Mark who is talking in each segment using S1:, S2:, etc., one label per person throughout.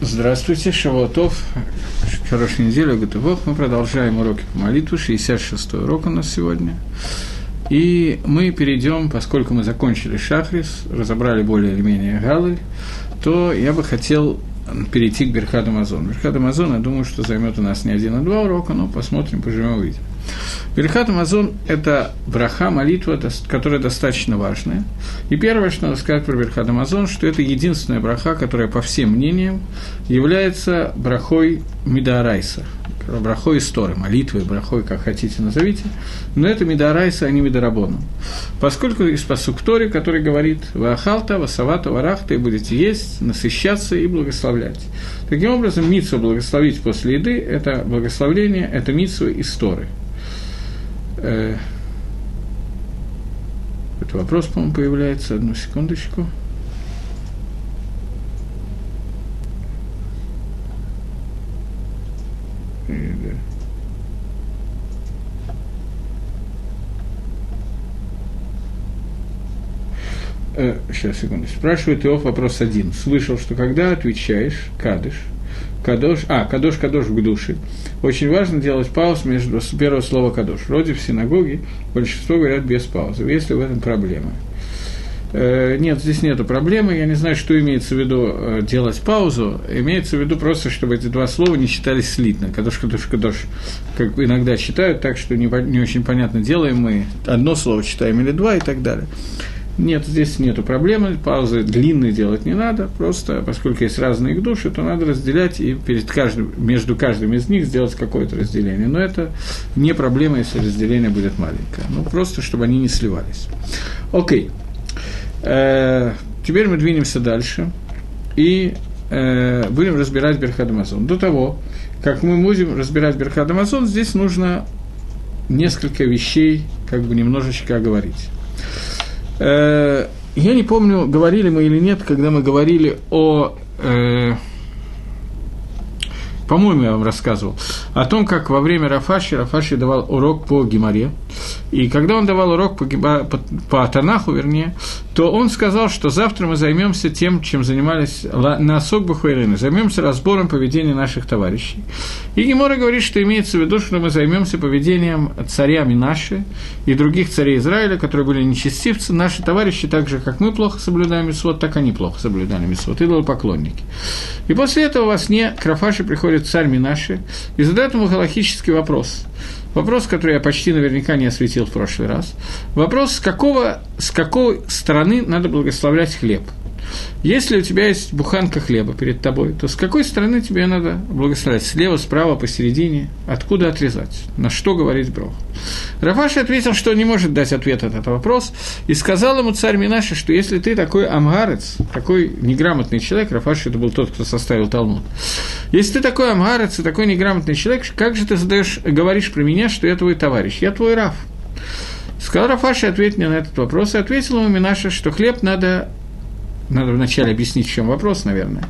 S1: Здравствуйте, Шавуатов. Хорошей недели, Готовов. Мы продолжаем уроки по молитве. 66-й урок у нас сегодня. И мы перейдем, поскольку мы закончили Шахрис, разобрали более или менее Галыль, то я бы хотел перейти к Берхаду Мазон. Берхад Мазон, я думаю, что займет у нас не один, а два урока, но посмотрим, поживем, увидим. Берхат Амазон – это браха, молитва, которая достаточно важная. И первое, что надо сказать про Берхат Амазон, что это единственная браха, которая, по всем мнениям, является брахой Мидарайса, брахой истории, молитвой, брахой, как хотите назовите, но это Мидарайса, а не Мидарабону. Поскольку есть посук Тори, который говорит «Ваахалта, васавата, варахта, и будете есть, насыщаться и благословлять». Таким образом, митсу благословить после еды – это благословление, это митсу истории. Э, это вопрос, по-моему, появляется. Одну секундочку. Э, сейчас, секунду. Спрашивает Иов вопрос один. Слышал, что когда отвечаешь, кадыш, Кадош, а, Кадош, Кадош в душе. Очень важно делать пауз между первого слова Кадош. Вроде в синагоге большинство говорят без паузы. Есть ли в этом проблема? Э, нет, здесь нет проблемы. Я не знаю, что имеется в виду э, делать паузу. Имеется в виду просто, чтобы эти два слова не считались слитно. Кадош, кадош, кадош, как иногда читают так, что не, не очень понятно, делаем мы одно слово читаем или два и так далее. Нет, здесь нету проблемы, паузы длинные делать не надо, просто поскольку есть разные их души, то надо разделять и перед каждым, между каждым из них сделать какое-то разделение. Но это не проблема, если разделение будет маленькое. Ну, просто, чтобы они не сливались. Окей. Э, теперь мы двинемся дальше и э, будем разбирать Берхадамазон. До того, как мы будем разбирать Берхадамазон, здесь нужно несколько вещей как бы немножечко оговорить. Э, я не помню, говорили мы или нет, когда мы говорили о... По-моему, я вам рассказывал, о том, как во время Рафаши Рафаши давал урок по Гимаре. И когда он давал урок по, по, по Танаху, вернее, то он сказал, что завтра мы займемся тем, чем занимались на Бахуэрины, займемся разбором поведения наших товарищей. И Гемора говорит, что имеется в виду, что мы займемся поведением царями наши и других царей Израиля, которые были нечестивцы. Наши товарищи, так же, как мы плохо соблюдаем митцвот, так они плохо соблюдали митцвот, идолопоклонники. И после этого во сне к Рафаше приходит царь Минаши и задает ему галактический вопрос – Вопрос, который я почти наверняка не осветил в прошлый раз. Вопрос, с какого, с какой стороны надо благословлять хлеб – если у тебя есть буханка хлеба перед тобой, то с какой стороны тебе надо благословлять? Слева, справа, посередине? Откуда отрезать? На что говорить Брох? Рафаши ответил, что не может дать ответ на этот вопрос, и сказал ему царь Минаши, что если ты такой амгарец, такой неграмотный человек, Рафаши это был тот, кто составил Талмуд, если ты такой амгарец и такой неграмотный человек, как же ты задаешь, говоришь про меня, что я твой товарищ? Я твой Раф. Сказал Рафаши, ответь мне на этот вопрос, и ответил ему Минаша, что хлеб надо надо вначале объяснить, в чем вопрос, наверное.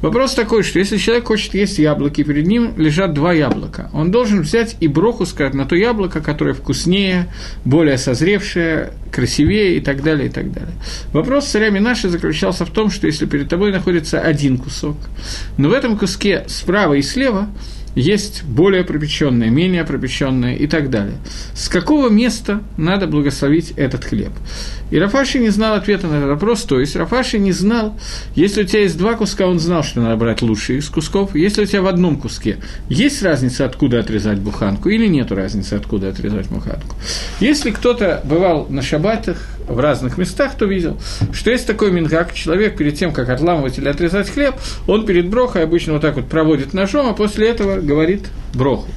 S1: Вопрос такой, что если человек хочет есть яблоки, перед ним лежат два яблока. Он должен взять и броху сказать на то яблоко, которое вкуснее, более созревшее, красивее и так далее, и так далее. Вопрос царя Минаши заключался в том, что если перед тобой находится один кусок, но в этом куске справа и слева – есть более пропеченное, менее пропеченное и так далее. С какого места надо благословить этот хлеб? И Рафаши не знал ответа на этот вопрос, то есть Рафаши не знал, если у тебя есть два куска, он знал, что надо брать лучшие из кусков, если у тебя в одном куске есть разница, откуда отрезать буханку, или нет разницы, откуда отрезать буханку. Если кто-то бывал на шабатах в разных местах, то видел, что есть такой мингак, человек перед тем, как отламывать или отрезать хлеб, он перед брохой обычно вот так вот проводит ножом, а после этого говорит броху.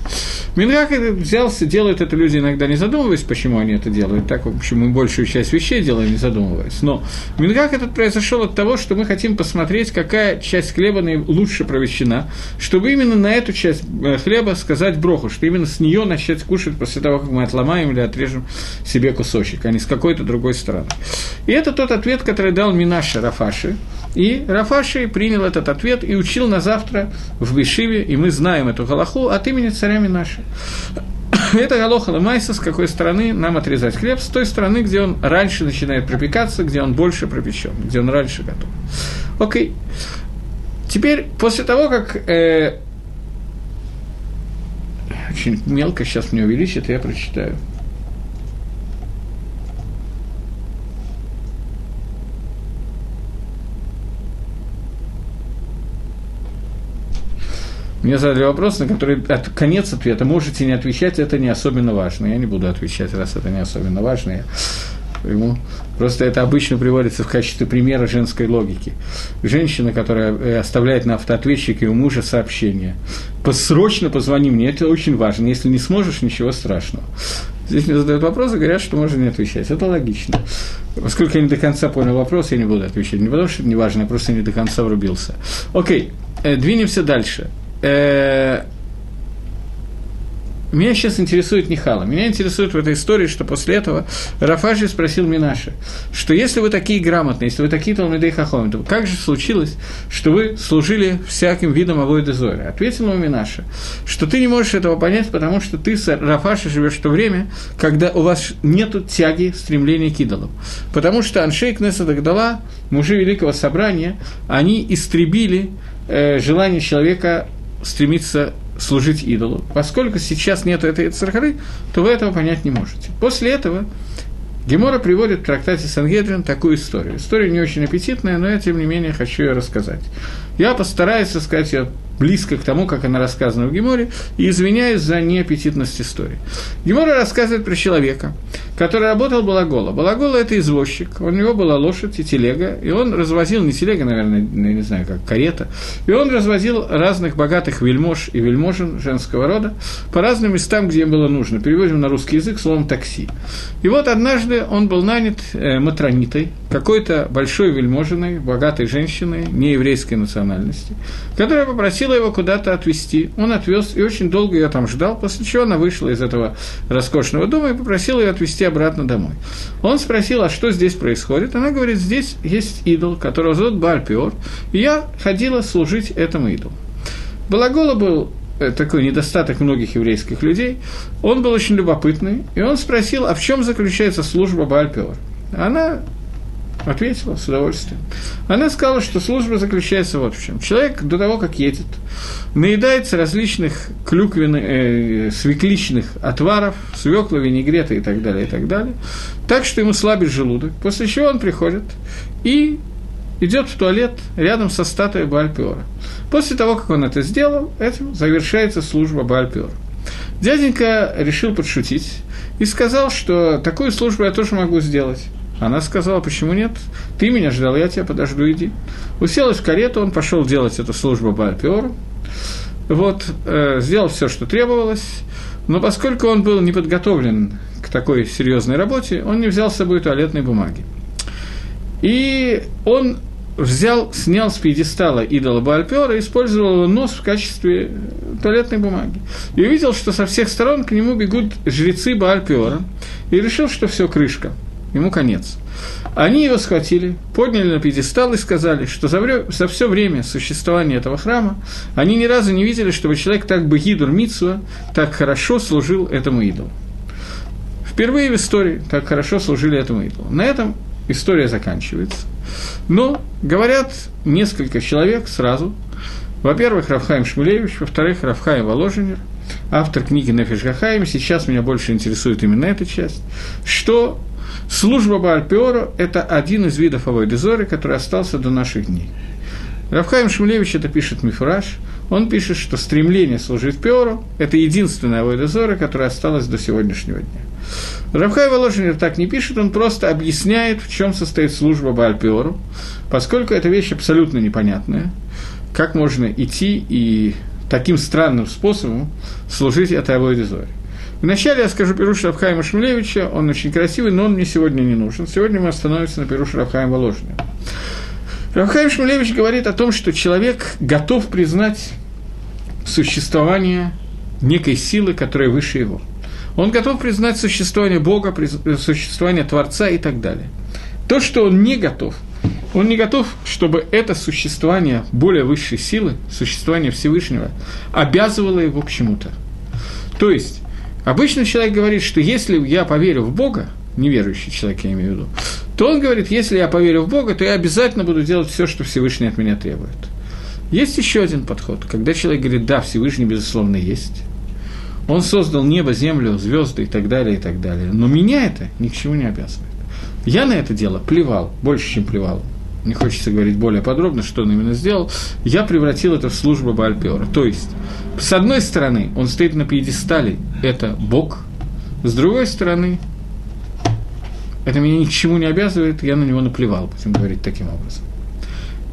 S1: Мингак взялся, делают это люди иногда не задумываясь, почему они это делают, так, почему мы большую часть вещей делаем, не задумываясь. Но Мингак этот произошел от того, что мы хотим посмотреть, какая часть хлеба лучше провещена, чтобы именно на эту часть э, хлеба сказать броху, что именно с нее начать кушать после того, как мы отломаем или отрежем себе кусочек, а не с какой-то другой стороны. И это тот ответ, который дал Минаша Рафаши, и Рафаши принял этот ответ и учил на завтра в Бешиве, и мы знаем эту галаху от имени царя Минаши. Это галоха ламайса, с какой стороны нам отрезать хлеб, с той стороны, где он раньше начинает пропекаться, где он больше пропечен, где он раньше готов. Окей. Теперь, после того, как э, очень мелко сейчас мне увеличит, я прочитаю. Мне задали вопрос, на который от, конец ответа можете не отвечать, это не особенно важно. Я не буду отвечать, раз это не особенно важно. Я ему просто это обычно приводится в качестве примера женской логики. Женщина, которая э, оставляет на автоответчике у мужа сообщение. Срочно позвони мне, это очень важно. Если не сможешь, ничего страшного. Здесь мне задают вопрос и говорят, что можно не отвечать. Это логично. Поскольку я не до конца понял вопрос, я не буду отвечать. Не потому, что это не важно, я просто не до конца врубился. Окей, э, двинемся дальше. Э, меня сейчас интересует не Хала. Меня интересует в этой истории, что после этого Рафаши спросил Минаши, что если вы такие грамотные, если вы такие Талмидей Хахоми, то как же случилось, что вы служили всяким видом Авойда Зори? Ответил ему Минаша, что ты не можешь этого понять, потому что ты с Рафаши живешь в то время, когда у вас нет тяги, стремления к идолам. Потому что Аншей Кнесса Дагдала, мужи Великого Собрания, они истребили э, желание человека стремиться служить идолу. Поскольку сейчас нет этой цархары, то вы этого понять не можете. После этого Гемора приводит в трактате Сангедрин такую историю. История не очень аппетитная, но я, тем не менее, хочу ее рассказать. Я постараюсь сказать ее близко к тому, как она рассказана в Геморе, и извиняюсь за неаппетитность истории. Гемора рассказывает про человека, который работал Балагола. Балагола – это извозчик, у него была лошадь и телега, и он развозил, не телега, наверное, не знаю, как карета, и он развозил разных богатых вельмож и вельможен женского рода по разным местам, где им было нужно. Переводим на русский язык словом «такси». И вот однажды он был нанят э, матронитой, какой-то большой вельможиной, богатой женщиной, нееврейской национальности, которая попросила его куда-то отвезти. Он отвез и очень долго ее там ждал, после чего она вышла из этого роскошного дома и попросила ее отвезти обратно домой. Он спросил, а что здесь происходит? Она говорит, здесь есть идол, которого зовут Бальпиор, и я ходила служить этому идолу. Балагола был э, такой недостаток многих еврейских людей, он был очень любопытный, и он спросил, а в чем заключается служба Бальпиор? Она Ответила с удовольствием. Она сказала, что служба заключается вот в чем. Человек до того, как едет, наедается различных клюквенных, э, свекличных отваров, свекла, винегрета и так далее, и так далее, так что ему слабит желудок, после чего он приходит и идет в туалет рядом со статуей Бальпиора. После того, как он это сделал, этим завершается служба Бальпиора. Дяденька решил подшутить и сказал, что такую службу я тоже могу сделать. Она сказала, почему нет? Ты меня ждал, я тебя подожду, иди. Уселась в карету, он пошел делать эту службу Бальпиору. Вот, э, сделал все, что требовалось, но поскольку он был не подготовлен к такой серьезной работе, он не взял с собой туалетной бумаги. И он взял, снял с пьедестала идола Бальпиора и использовал его нос в качестве туалетной бумаги. И увидел, что со всех сторон к нему бегут жрецы Бальпиора, и решил, что все крышка – ему конец. Они его схватили, подняли на пьедестал и сказали, что за, вре- за все время существования этого храма они ни разу не видели, чтобы человек так бы Гидур Митсуа так хорошо служил этому идолу. Впервые в истории так хорошо служили этому идолу. На этом история заканчивается. Но говорят несколько человек сразу. Во-первых, Рафхайм Шмулевич, во-вторых, Рафхайм Воложенер, автор книги Нефиш Гахаим, сейчас меня больше интересует именно эта часть, что Служба Баальпиора – это один из видов Авойдезоры, который остался до наших дней. Равхаим Шмулевич это пишет Мифураж. Он пишет, что стремление служить Пиору – это единственная Авойдезора, которая осталась до сегодняшнего дня. Равхай Воложенер так не пишет, он просто объясняет, в чем состоит служба Баальпиору, поскольку эта вещь абсолютно непонятная. Как можно идти и таким странным способом служить этой Авойдезоре. Вначале я скажу Перуш Рафхайма Шмулевича, он очень красивый, но он мне сегодня не нужен. Сегодня мы остановимся на Перуш Рафхайма Воложина. Рафхайм Шмулевич говорит о том, что человек готов признать существование некой силы, которая выше его. Он готов признать существование Бога, существование Творца и так далее. То, что он не готов, он не готов, чтобы это существование более высшей силы, существование Всевышнего, обязывало его к чему-то. То есть, Обычно человек говорит, что если я поверю в Бога, неверующий человек, я имею в виду, то он говорит, если я поверю в Бога, то я обязательно буду делать все, что Всевышний от меня требует. Есть еще один подход, когда человек говорит, да, Всевышний, безусловно, есть. Он создал небо, землю, звезды и так далее, и так далее. Но меня это ни к чему не обязывает. Я на это дело плевал, больше, чем плевал. Не хочется говорить более подробно, что он именно сделал. Я превратил это в службу Бальпиора. То есть, с одной стороны, он стоит на пьедестале, это Бог. С другой стороны, это меня ни к чему не обязывает, я на него наплевал, будем говорить таким образом.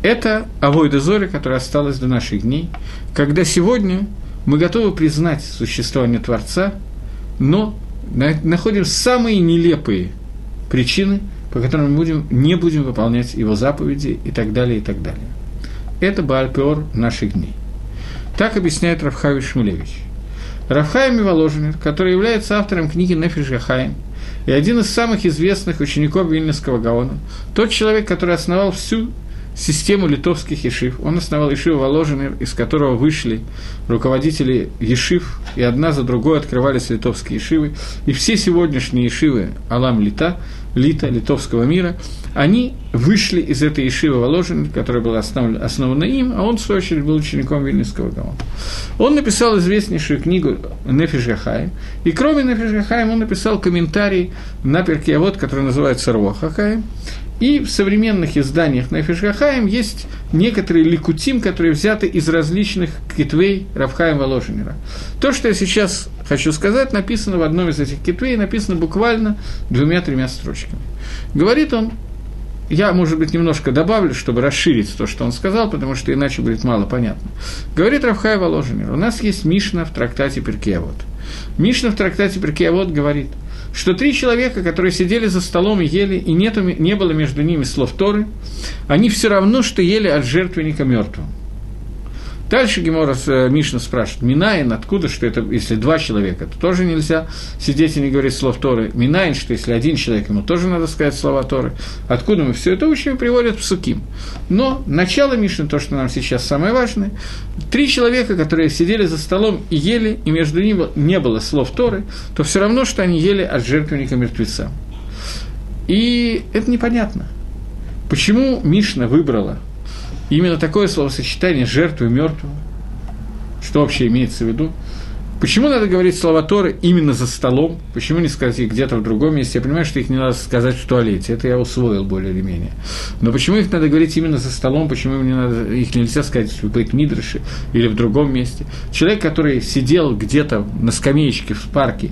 S1: Это авойда Зори, которая осталась до наших дней, когда сегодня мы готовы признать существование Творца, но находим самые нелепые причины, по которым мы будем, не будем выполнять его заповеди и так далее, и так далее. Это Баальпеор наших дней. Так объясняет Рафхави Шмулевич. Рафхайм Воложенер, который является автором книги Нефиш Гахаим, и один из самых известных учеников Вильнюсского Гаона, тот человек, который основал всю систему литовских ешив. Он основал ешиву Воложенер, из которого вышли руководители ешив, и одна за другой открывались литовские ешивы. И все сегодняшние ешивы Алам Лита, Лита, литовского мира, они вышли из этой ешивы Воложенер, которая была основана, им, а он, в свою очередь, был учеником Вильнюсского Гаона. Он написал известнейшую книгу Нефиш Гахаим, и кроме Нефиш Гахаим он написал комментарий на Перкиавод, который называется Руах Хахаим, и в современных изданиях на Хахаим есть некоторые ликутим, которые взяты из различных китвей Равхаем Воложенера. То, что я сейчас хочу сказать, написано в одном из этих китвей, написано буквально двумя-тремя строчками. Говорит он, я, может быть, немножко добавлю, чтобы расширить то, что он сказал, потому что иначе будет мало понятно. Говорит Равхай Воложенер, у нас есть Мишна в трактате Перкеавод. Мишна в трактате Перкеавод говорит – что три человека, которые сидели за столом и ели, и нету, не было между ними слов Торы, они все равно, что ели от жертвенника мертвого. Дальше Гемора э, Мишна спрашивает, Минаин, откуда, что это, если два человека, то тоже нельзя сидеть и не говорить слов Торы. Минаин, что если один человек, ему тоже надо сказать слова Торы. Откуда мы все это учим, приводят в Суким. Но начало Мишны, то, что нам сейчас самое важное, три человека, которые сидели за столом и ели, и между ними не было слов Торы, то все равно, что они ели от жертвенника мертвеца. И это непонятно. Почему Мишна выбрала именно такое словосочетание «жертвы мертвого», что вообще имеется в виду, Почему надо говорить слова Торы именно за столом? Почему не сказать их где-то в другом месте? Я понимаю, что их не надо сказать в туалете, это я усвоил более или менее. Но почему их надо говорить именно за столом? Почему не надо, их нельзя сказать в Бейт-Мидрыше или в другом месте? Человек, который сидел где-то на скамеечке в парке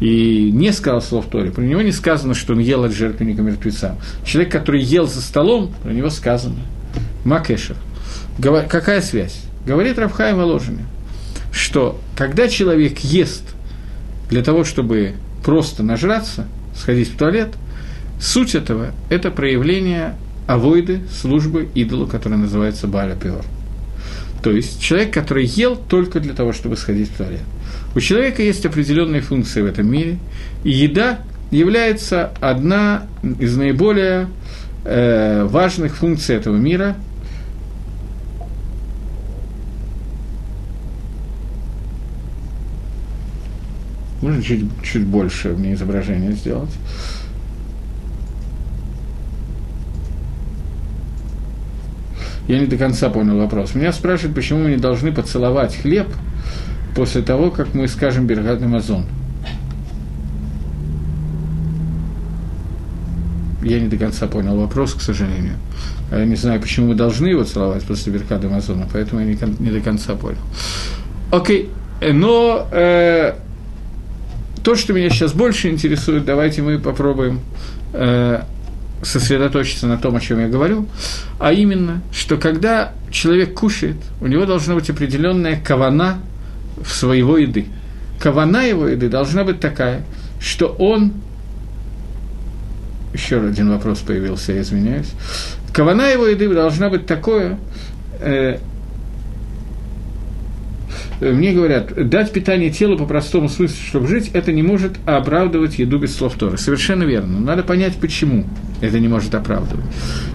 S1: и не сказал слов Торе, про него не сказано, что он ел от жертвенника мертвеца. Человек, который ел за столом, про него сказано – Макешер. Какая связь? Говорит Равхай Воложина, что когда человек ест для того, чтобы просто нажраться, сходить в туалет, суть этого – это проявление авойды, службы идолу, которая называется Баля Пиор. То есть человек, который ел только для того, чтобы сходить в туалет. У человека есть определенные функции в этом мире, и еда является одна из наиболее э, важных функций этого мира – Можно чуть, чуть больше мне изображение сделать. Я не до конца понял вопрос. Меня спрашивают, почему мы не должны поцеловать хлеб после того, как мы скажем Бергат Амазон. Я не до конца понял вопрос, к сожалению. А я не знаю, почему мы должны его целовать после Беркада Амазона, поэтому я не, не до конца понял. Окей, но э, то, что меня сейчас больше интересует, давайте мы попробуем э, сосредоточиться на том, о чем я говорю, а именно, что когда человек кушает, у него должна быть определенная кавана в своего еды. Кавана его еды должна быть такая, что он еще один вопрос появился, я извиняюсь. Кавана его еды должна быть такое, э, мне говорят, дать питание телу по простому смыслу, чтобы жить, это не может оправдывать еду без слов Торы. Совершенно верно. Надо понять, почему это не может оправдывать.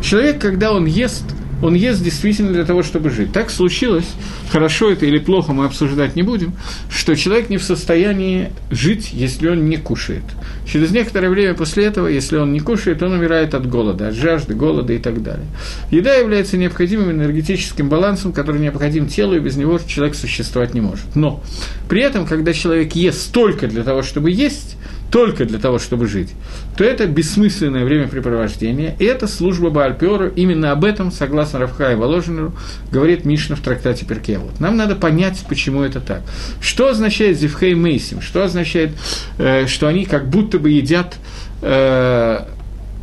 S1: Человек, когда он ест, он ест действительно для того, чтобы жить. Так случилось, хорошо это или плохо мы обсуждать не будем, что человек не в состоянии жить, если он не кушает. Через некоторое время после этого, если он не кушает, он умирает от голода, от жажды, голода и так далее. Еда является необходимым энергетическим балансом, который необходим телу, и без него человек существовать не может. Но при этом, когда человек ест только для того, чтобы есть, только для того, чтобы жить, то это бессмысленное времяпрепровождение, и это служба Баальпиору. Именно об этом, согласно Равхаю Воложенеру, говорит Мишна в трактате Перкевод. Нам надо понять, почему это так. Что означает Зевхей Мейсим? Что означает, э, что они как будто бы едят, э,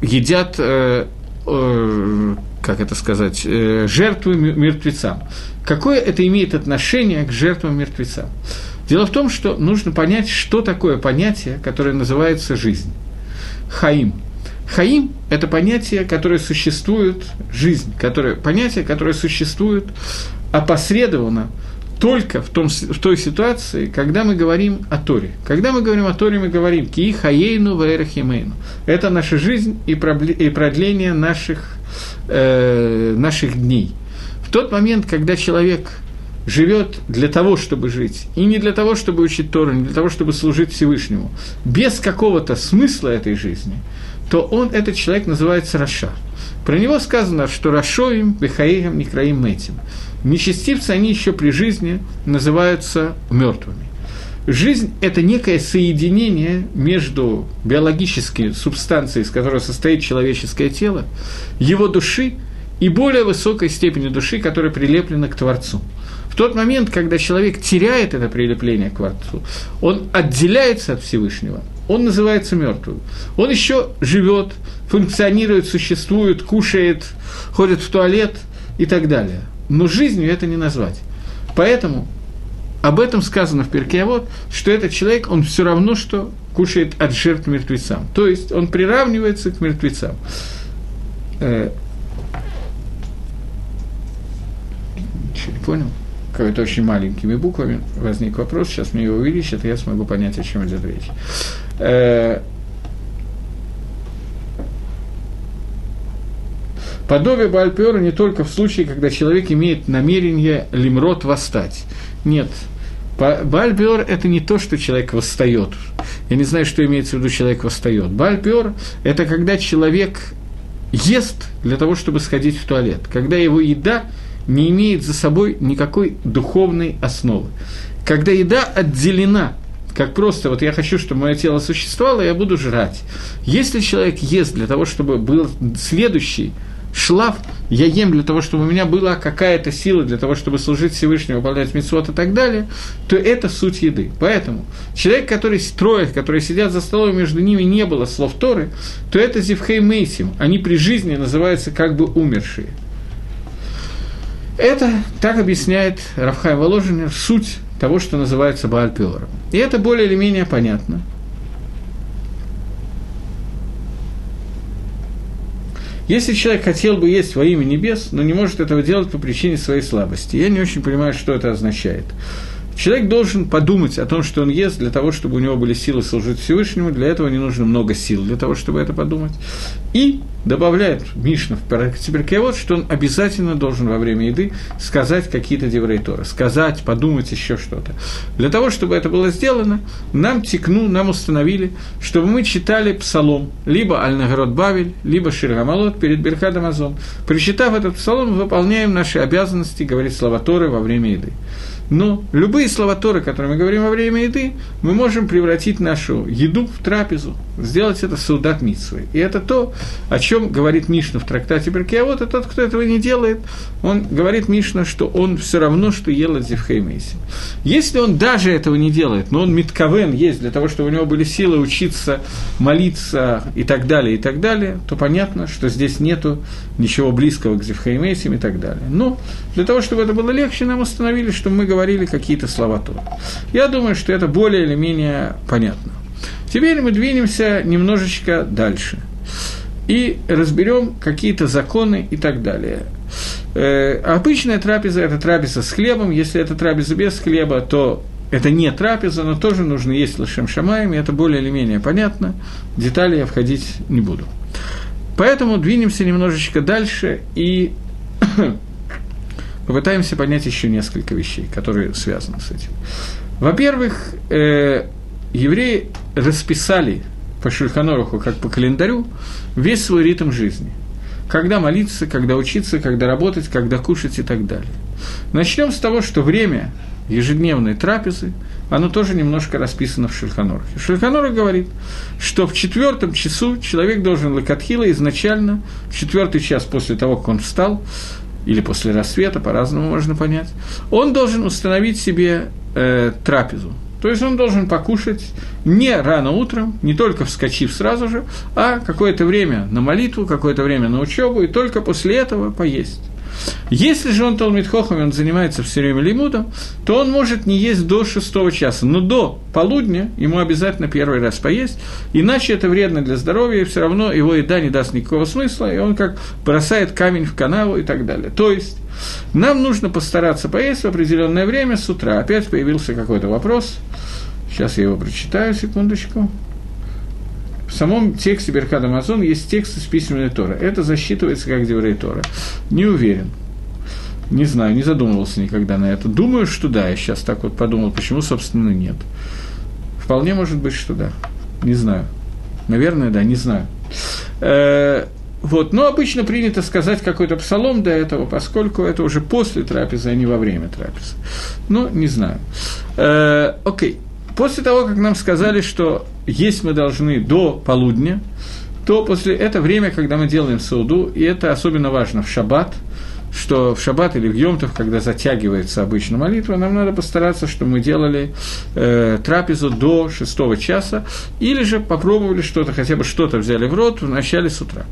S1: едят э, э, как это сказать, э, жертвы мертвецам. Какое это имеет отношение к жертвам мертвецам? Дело в том, что нужно понять, что такое понятие, которое называется жизнь. Хаим. Хаим – это понятие, которое существует, жизнь, которое, понятие, которое существует опосредованно только в, том, в той ситуации, когда мы говорим о Торе. Когда мы говорим о Торе, мы говорим «Ки хаейну ваэрахимейну». Это наша жизнь и продление наших, э, наших дней. В тот момент, когда человек живет для того, чтобы жить, и не для того, чтобы учить Тору, не для того, чтобы служить Всевышнему, без какого-то смысла этой жизни, то он, этот человек, называется Раша. Про него сказано, что Рашоим, Бехаигам, Некраим, Этим. Нечестивцы, они еще при жизни называются мертвыми. Жизнь – это некое соединение между биологической субстанцией, из которой состоит человеческое тело, его души и более высокой степени души, которая прилеплена к Творцу – в тот момент, когда человек теряет это прилепление к Творцу, он отделяется от Всевышнего, он называется мертвым. Он еще живет, функционирует, существует, кушает, ходит в туалет и так далее. Но жизнью это не назвать. Поэтому об этом сказано в перке вот, что этот человек, он все равно, что кушает от жертв мертвецам. То есть он приравнивается к мертвецам. Э, Ничего не понял? Какой-то очень маленькими буквами, возник вопрос, сейчас мне его увеличат, и я смогу понять, о чем идет речь. Э, подобие Бальпера не только в случае, когда человек имеет намерение лимрот восстать. Нет, Бальбер – это не то, что человек восстает. Я не знаю, что имеется в виду человек восстает. Бальбер – это когда человек ест для того, чтобы сходить в туалет. Когда его еда не имеет за собой никакой духовной основы. Когда еда отделена, как просто вот я хочу, чтобы мое тело существовало, я буду жрать. Если человек ест для того, чтобы был следующий шлаф, я ем для того, чтобы у меня была какая-то сила для того, чтобы служить Всевышнему, выполнять митцвот и так далее, то это суть еды. Поэтому человек, который строит, которые сидят за столом, между ними не было слов Торы, то это Зивхей Мейсим, они при жизни называются как бы умершие. Это так объясняет Рафхай Воложенер суть того, что называется Бааль И это более или менее понятно. Если человек хотел бы есть во имя небес, но не может этого делать по причине своей слабости, я не очень понимаю, что это означает. Человек должен подумать о том, что он ест, для того, чтобы у него были силы служить Всевышнему, для этого не нужно много сил, для того, чтобы это подумать. И добавляет Мишна в вот, что он обязательно должен во время еды сказать какие-то деврейторы, сказать, подумать еще что-то. Для того, чтобы это было сделано, нам текну, нам установили, чтобы мы читали псалом, либо Аль-Нагород Бавель, либо Ширгамалот перед Берхадом Азон. Прочитав этот псалом, выполняем наши обязанности говорить слова Торы во время еды. Но любые слова Торы, которые мы говорим во время еды, мы можем превратить нашу еду в трапезу, сделать это саудат митсвой. И это то, о чем говорит Мишна в трактате вот, и тот, кто этого не делает, он говорит Мишна, что он все равно, что ел от Зевхеймейси. Если он даже этого не делает, но он митковен есть для того, чтобы у него были силы учиться, молиться и так далее, и так далее, то понятно, что здесь нету ничего близкого к Зевхеймейсим и так далее. Но для того, чтобы это было легче, нам установили, что мы говорили какие-то слова Торы. Я думаю, что это более или менее понятно. Теперь мы двинемся немножечко дальше и разберем какие-то законы и так далее. Э, обычная трапеза – это трапеза с хлебом. Если это трапеза без хлеба, то это не трапеза, но тоже нужно есть лошем шамаем, и это более или менее понятно. Детали я входить не буду. Поэтому двинемся немножечко дальше и попытаемся понять еще несколько вещей, которые связаны с этим. Во-первых, э, евреи расписали по Шульханоруху, как по календарю, весь свой ритм жизни. Когда молиться, когда учиться, когда работать, когда кушать и так далее. Начнем с того, что время ежедневной трапезы, оно тоже немножко расписано в Шульханорухе. Шульханорах говорит, что в четвертом часу человек должен лакатхила изначально, в четвертый час после того, как он встал, или после рассвета, по-разному можно понять, он должен установить себе э, трапезу. То есть он должен покушать не рано утром, не только вскочив сразу же, а какое-то время на молитву, какое-то время на учебу, и только после этого поесть. Если же он Талмит Хохам, он занимается все время лимудом, то он может не есть до шестого часа, но до полудня ему обязательно первый раз поесть, иначе это вредно для здоровья, и все равно его еда не даст никакого смысла, и он как бросает камень в канаву и так далее. То есть, нам нужно постараться поесть в определенное время с утра. Опять появился какой-то вопрос. Сейчас я его прочитаю, секундочку. В самом тексте Беркада Амазон есть текст из письменной Тора. Это засчитывается как Деврей Тора. Не уверен. Не знаю, не задумывался никогда на это. Думаю, что да. Я сейчас так вот подумал, почему, собственно, нет. Вполне может быть, что да. Не знаю. Наверное, да, не знаю. Э, вот, но обычно принято сказать какой-то псалом до этого, поскольку это уже после трапезы, а не во время трапезы. Ну, не знаю. Э, окей. После того, как нам сказали, что есть мы должны до полудня, то после это время, когда мы делаем сауду, и это особенно важно в шаббат, что в шаббат или в Йомтов, когда затягивается обычно молитва, нам надо постараться, чтобы мы делали э, трапезу до шестого часа, или же попробовали что-то, хотя бы что-то взяли в рот в начале с утра.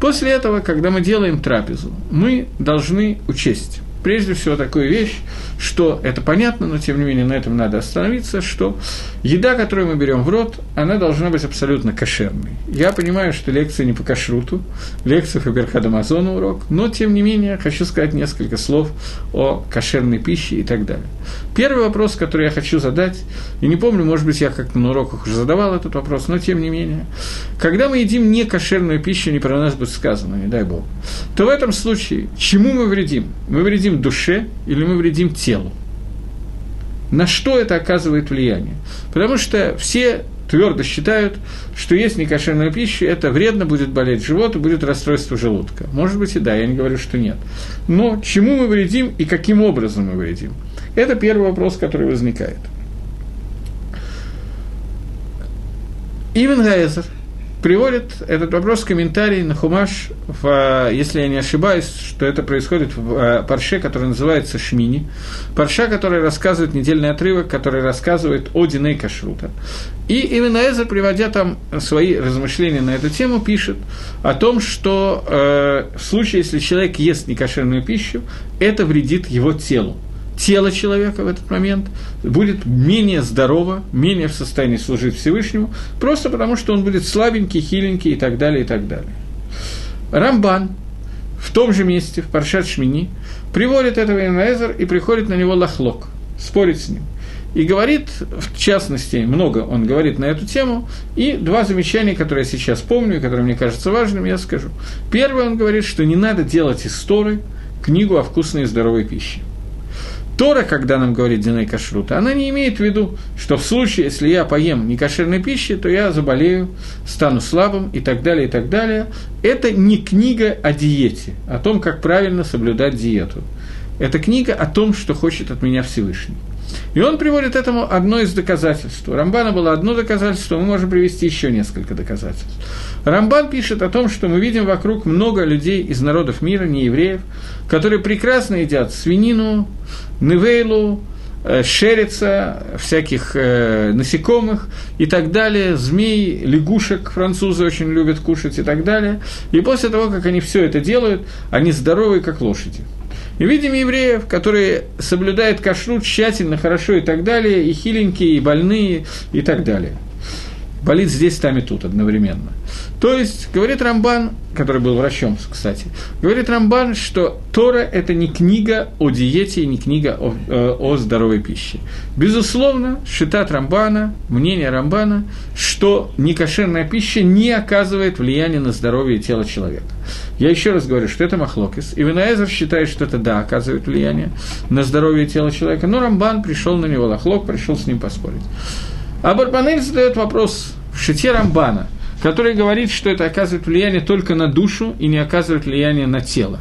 S1: После этого, когда мы делаем трапезу, мы должны учесть прежде всего такую вещь, что это понятно, но тем не менее на этом надо остановиться, что еда, которую мы берем в рот, она должна быть абсолютно кошерной. Я понимаю, что лекция не по кашруту, лекция по Берхадамазону урок, но тем не менее хочу сказать несколько слов о кошерной пище и так далее. Первый вопрос, который я хочу задать, и не помню, может быть, я как-то на уроках уже задавал этот вопрос, но тем не менее, когда мы едим не кошерную пищу, не про нас будет сказано, не дай бог, то в этом случае чему мы вредим? Мы вредим душе или мы вредим телу? На что это оказывает влияние? Потому что все твердо считают, что есть некошерная пища, это вредно, будет болеть живот и будет расстройство желудка. Может быть и да, я не говорю, что нет. Но чему мы вредим и каким образом мы вредим? Это первый вопрос, который возникает. Ивен Гайзер приводит этот вопрос в комментарий на Хумаш, в, если я не ошибаюсь, что это происходит в э, парше, который называется Шмини. Парша, который рассказывает недельный отрывок, который рассказывает о Диней Кашрута. И именно Эзер, приводя там свои размышления на эту тему, пишет о том, что э, в случае, если человек ест некошерную пищу, это вредит его телу тело человека в этот момент будет менее здорово, менее в состоянии служить Всевышнему, просто потому что он будет слабенький, хиленький и так далее, и так далее. Рамбан в том же месте, в Паршат Шмини, приводит этого Инаэзер и приходит на него Лахлок, спорит с ним. И говорит, в частности, много он говорит на эту тему, и два замечания, которые я сейчас помню, и которые мне кажутся важными, я скажу. Первое, он говорит, что не надо делать из Торы книгу о вкусной и здоровой пище. Тора, когда нам говорит Диней Кашрута, она не имеет в виду, что в случае, если я поем некошерной пищи, то я заболею, стану слабым и так далее, и так далее. Это не книга о диете, о том, как правильно соблюдать диету. Это книга о том, что хочет от меня Всевышний. И он приводит этому одно из доказательств. У Рамбана было одно доказательство, мы можем привести еще несколько доказательств. Рамбан пишет о том, что мы видим вокруг много людей из народов мира, не евреев, которые прекрасно едят свинину, невейлу, э, шерица, всяких э, насекомых и так далее, змей, лягушек французы очень любят кушать и так далее. И после того, как они все это делают, они здоровы, как лошади. И видим евреев, которые соблюдают кашрут тщательно, хорошо и так далее, и хиленькие, и больные, и так далее. Болит здесь, там и тут одновременно. То есть, говорит Рамбан, который был врачом, кстати, говорит Рамбан, что Тора – это не книга о диете и не книга о, э, о здоровой пище. Безусловно, считает Рамбана, мнение Рамбана, что некошерная пища не оказывает влияния на здоровье тела человека. Я еще раз говорю, что это махлокис. И Винаэзер считает, что это да, оказывает влияние на здоровье тела человека. Но Рамбан пришел на него, Лахлок пришел с ним поспорить. А Барбанель задает вопрос в шите Рамбана – который говорит, что это оказывает влияние только на душу и не оказывает влияние на тело.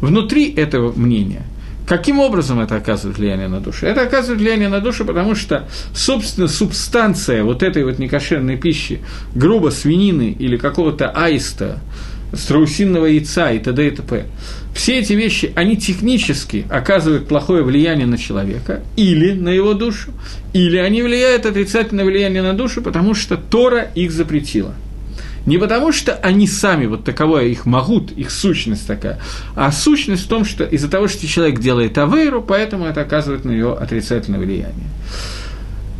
S1: Внутри этого мнения Каким образом это оказывает влияние на душу? Это оказывает влияние на душу, потому что, собственно, субстанция вот этой вот некошерной пищи, грубо свинины или какого-то аиста, страусинного яйца и т.д. и т.п. Все эти вещи, они технически оказывают плохое влияние на человека или на его душу, или они влияют отрицательное влияние на душу, потому что Тора их запретила – не потому, что они сами, вот таковое их могут, их сущность такая, а сущность в том, что из-за того, что человек делает авейру, поэтому это оказывает на него отрицательное влияние.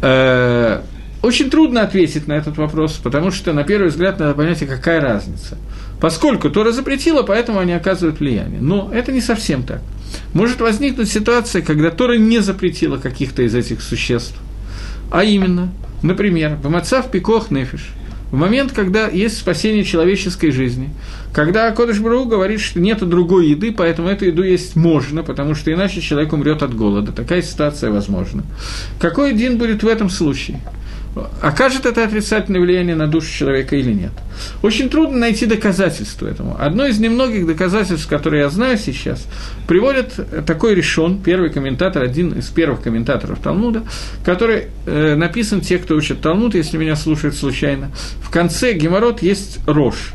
S1: Э, очень трудно ответить на этот вопрос, потому что, на первый взгляд, надо понять, а какая разница. Поскольку Тора запретила, поэтому они оказывают влияние. Но это не совсем так. Может возникнуть ситуация, когда Тора не запретила каких-то из этих существ. А именно, например, в Мацав Пикох Нефиш – в момент, когда есть спасение человеческой жизни, когда Кодыш Бру говорит, что нет другой еды, поэтому эту еду есть можно, потому что иначе человек умрет от голода. Такая ситуация возможна. Какой день будет в этом случае? Окажет это отрицательное влияние на душу человека или нет. Очень трудно найти доказательства этому. Одно из немногих доказательств, которые я знаю сейчас, приводит такой решен, первый комментатор, один из первых комментаторов Талмуда, который э, написан, те, кто учат Талмуд, если меня слушают случайно, в конце Геморрот есть Рош.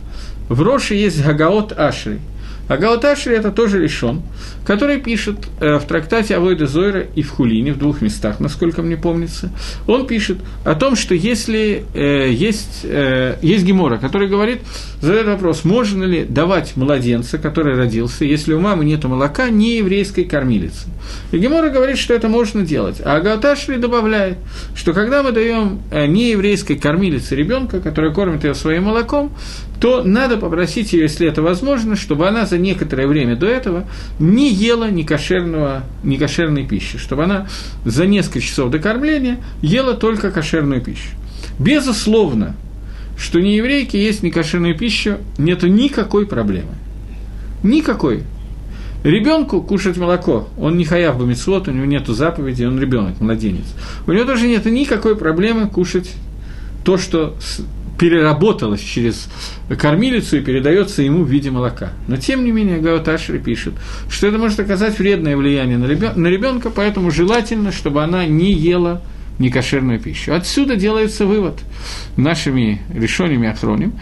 S1: В Роше есть Гагаот Ашри – а Гауташри это тоже решен, который пишет э, в трактате Авойда Зойра и в Хулине, в двух местах, насколько мне помнится, он пишет о том, что если э, есть, э, есть Гемора, который говорит, задает вопрос, можно ли давать младенца, который родился, если у мамы нет молока, не еврейской кормилицы. И Гемора говорит, что это можно делать. А Гауташри добавляет, что когда мы даем э, нееврейской кормилице ребенка, который кормит ее своим молоком, то надо попросить ее, если это возможно, чтобы она за некоторое время до этого не ела некошерного, некошерной пищи, чтобы она за несколько часов до кормления ела только кошерную пищу. Безусловно, что не еврейки есть некошерную пищу, нету никакой проблемы. Никакой. Ребенку кушать молоко, он не хаяв бы митцвот, у него нет заповеди, он ребенок, младенец. У него тоже нет никакой проблемы кушать то, что переработалось через кормилицу и передается ему в виде молока. Но тем не менее Гауташри пишет, что это может оказать вредное влияние на ребенка, поэтому желательно, чтобы она не ела некошерную пищу. Отсюда делается вывод нашими решениями охроним,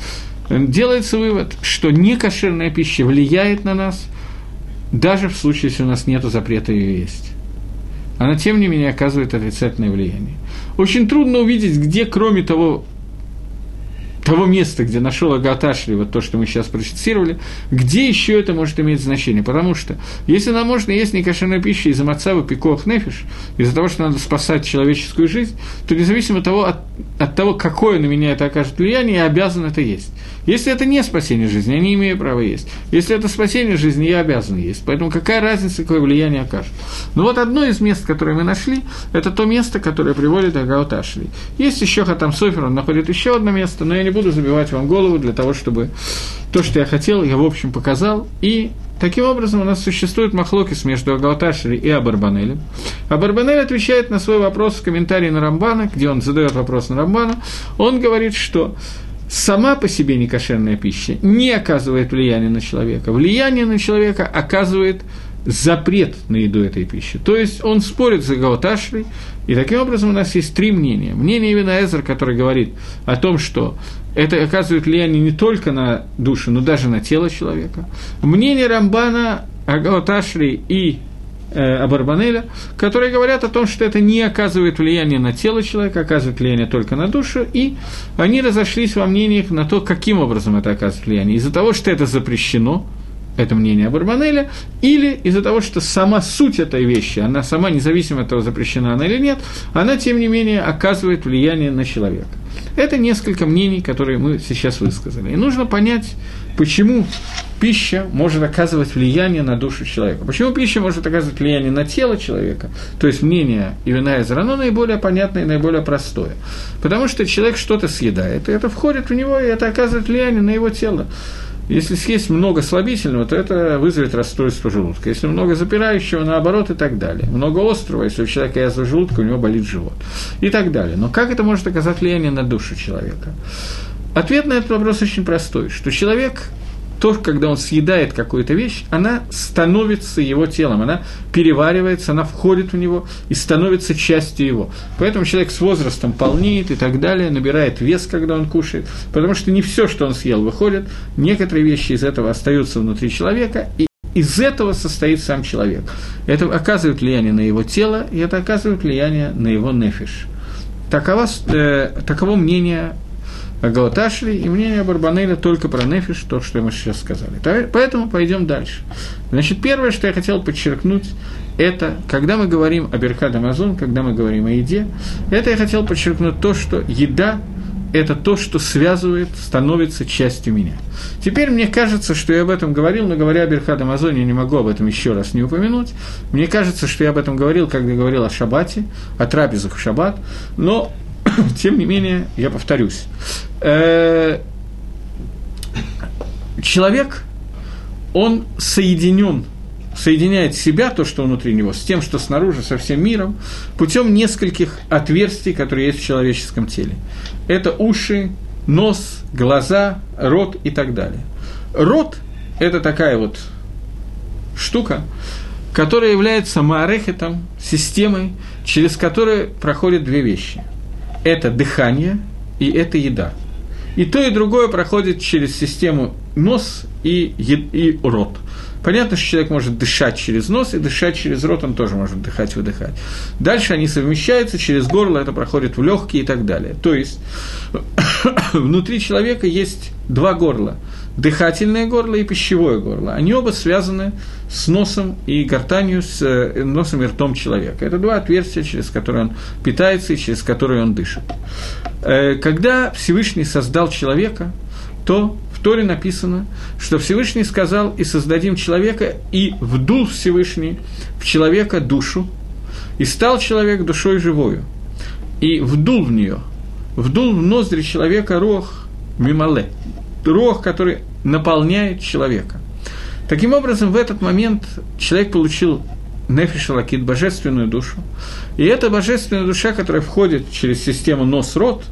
S1: делается вывод, что некошерная пища влияет на нас, даже в случае, если у нас нет запрета ее есть. Она, тем не менее, оказывает отрицательное влияние. Очень трудно увидеть, где, кроме того того места, где нашел Агаташли, вот то, что мы сейчас процитировали, где еще это может иметь значение? Потому что если нам можно есть некошерную пищу из-за мацава пикох нефиш, из-за того, что надо спасать человеческую жизнь, то независимо от того, от, от того, какое на меня это окажет влияние, я обязан это есть. Если это не спасение жизни, я не имею права есть. Если это спасение жизни, я обязан есть. Поэтому какая разница, какое влияние окажет. Но вот одно из мест, которое мы нашли, это то место, которое приводит Агаут Ашли. Есть еще Хатам Софер, он находит еще одно место, но я не буду забивать вам голову для того, чтобы то, что я хотел, я в общем показал. И Таким образом, у нас существует махлокис между Агалаташери и Абарбанелем. Абарбанель отвечает на свой вопрос в комментарии на Рамбана, где он задает вопрос на Рамбана. Он говорит, что сама по себе некошерная пища не оказывает влияния на человека. Влияние на человека оказывает запрет на еду этой пищи. То есть он спорит с Гауташрой, и таким образом у нас есть три мнения. Мнение Ивина Эзер, который говорит о том, что это оказывает влияние не только на душу, но даже на тело человека. Мнение Рамбана, Агауташри и э, Абарбанеля, которые говорят о том, что это не оказывает влияния на тело человека, оказывает влияние только на душу, и они разошлись во мнениях на то, каким образом это оказывает влияние. Из-за того, что это запрещено, это мнение Абарбанеля, или из-за того, что сама суть этой вещи, она сама, независимо от того, запрещена она или нет, она, тем не менее, оказывает влияние на человека. Это несколько мнений, которые мы сейчас высказали. И нужно понять, почему пища может оказывать влияние на душу человека. Почему пища может оказывать влияние на тело человека, то есть мнение Ивина Эзера, оно наиболее понятное и наиболее простое. Потому что человек что-то съедает, и это входит в него, и это оказывает влияние на его тело. Если съесть много слабительного, то это вызовет расстройство желудка. Если много запирающего, наоборот, и так далее. Много острого, если у человека язва желудка, у него болит живот. И так далее. Но как это может оказать влияние на душу человека? Ответ на этот вопрос очень простой, что человек то, когда он съедает какую-то вещь, она становится его телом, она переваривается, она входит в него и становится частью его. Поэтому человек с возрастом полнеет и так далее, набирает вес, когда он кушает, потому что не все, что он съел, выходит, некоторые вещи из этого остаются внутри человека, и из этого состоит сам человек. Это оказывает влияние на его тело, и это оказывает влияние на его нефиш. Такова, э, таково мнение Галаташли и мнение Барбанеля только про Нефиш, то, что мы сейчас сказали. Поэтому пойдем дальше. Значит, первое, что я хотел подчеркнуть, это, когда мы говорим о Берхад Амазон, когда мы говорим о еде, это я хотел подчеркнуть то, что еда – это то, что связывает, становится частью меня. Теперь мне кажется, что я об этом говорил, но говоря о Берхад Амазоне, я не могу об этом еще раз не упомянуть. Мне кажется, что я об этом говорил, когда говорил о шаббате, о трапезах в шаббат, но тем не менее, я повторюсь. Э, человек, он соединен, соединяет себя, то, что внутри него, с тем, что снаружи, со всем миром, путем нескольких отверстий, которые есть в человеческом теле. Это уши, нос, глаза, рот и так далее. Рот – это такая вот штука, которая является маарехетом, системой, через которую проходят две вещи – это дыхание и это еда. И то, и другое проходит через систему нос и, и рот. Понятно, что человек может дышать через нос и дышать через рот, он тоже может дыхать, выдыхать. Дальше они совмещаются, через горло это проходит в легкие и так далее. То есть внутри человека есть два горла – дыхательное горло и пищевое горло. Они оба связаны с носом и гортанью, с э, носом и ртом человека. Это два отверстия, через которые он питается и через которые он дышит. Э, когда Всевышний создал человека, то в Торе написано, что Всевышний сказал, и создадим человека, и вдул Всевышний в человека душу, и стал человек душой живою, и вдул в нее, вдул в ноздри человека рох мимале, рох, который наполняет человека. Таким образом, в этот момент человек получил нефиш лакит, божественную душу. И эта божественная душа, которая входит через систему нос-рот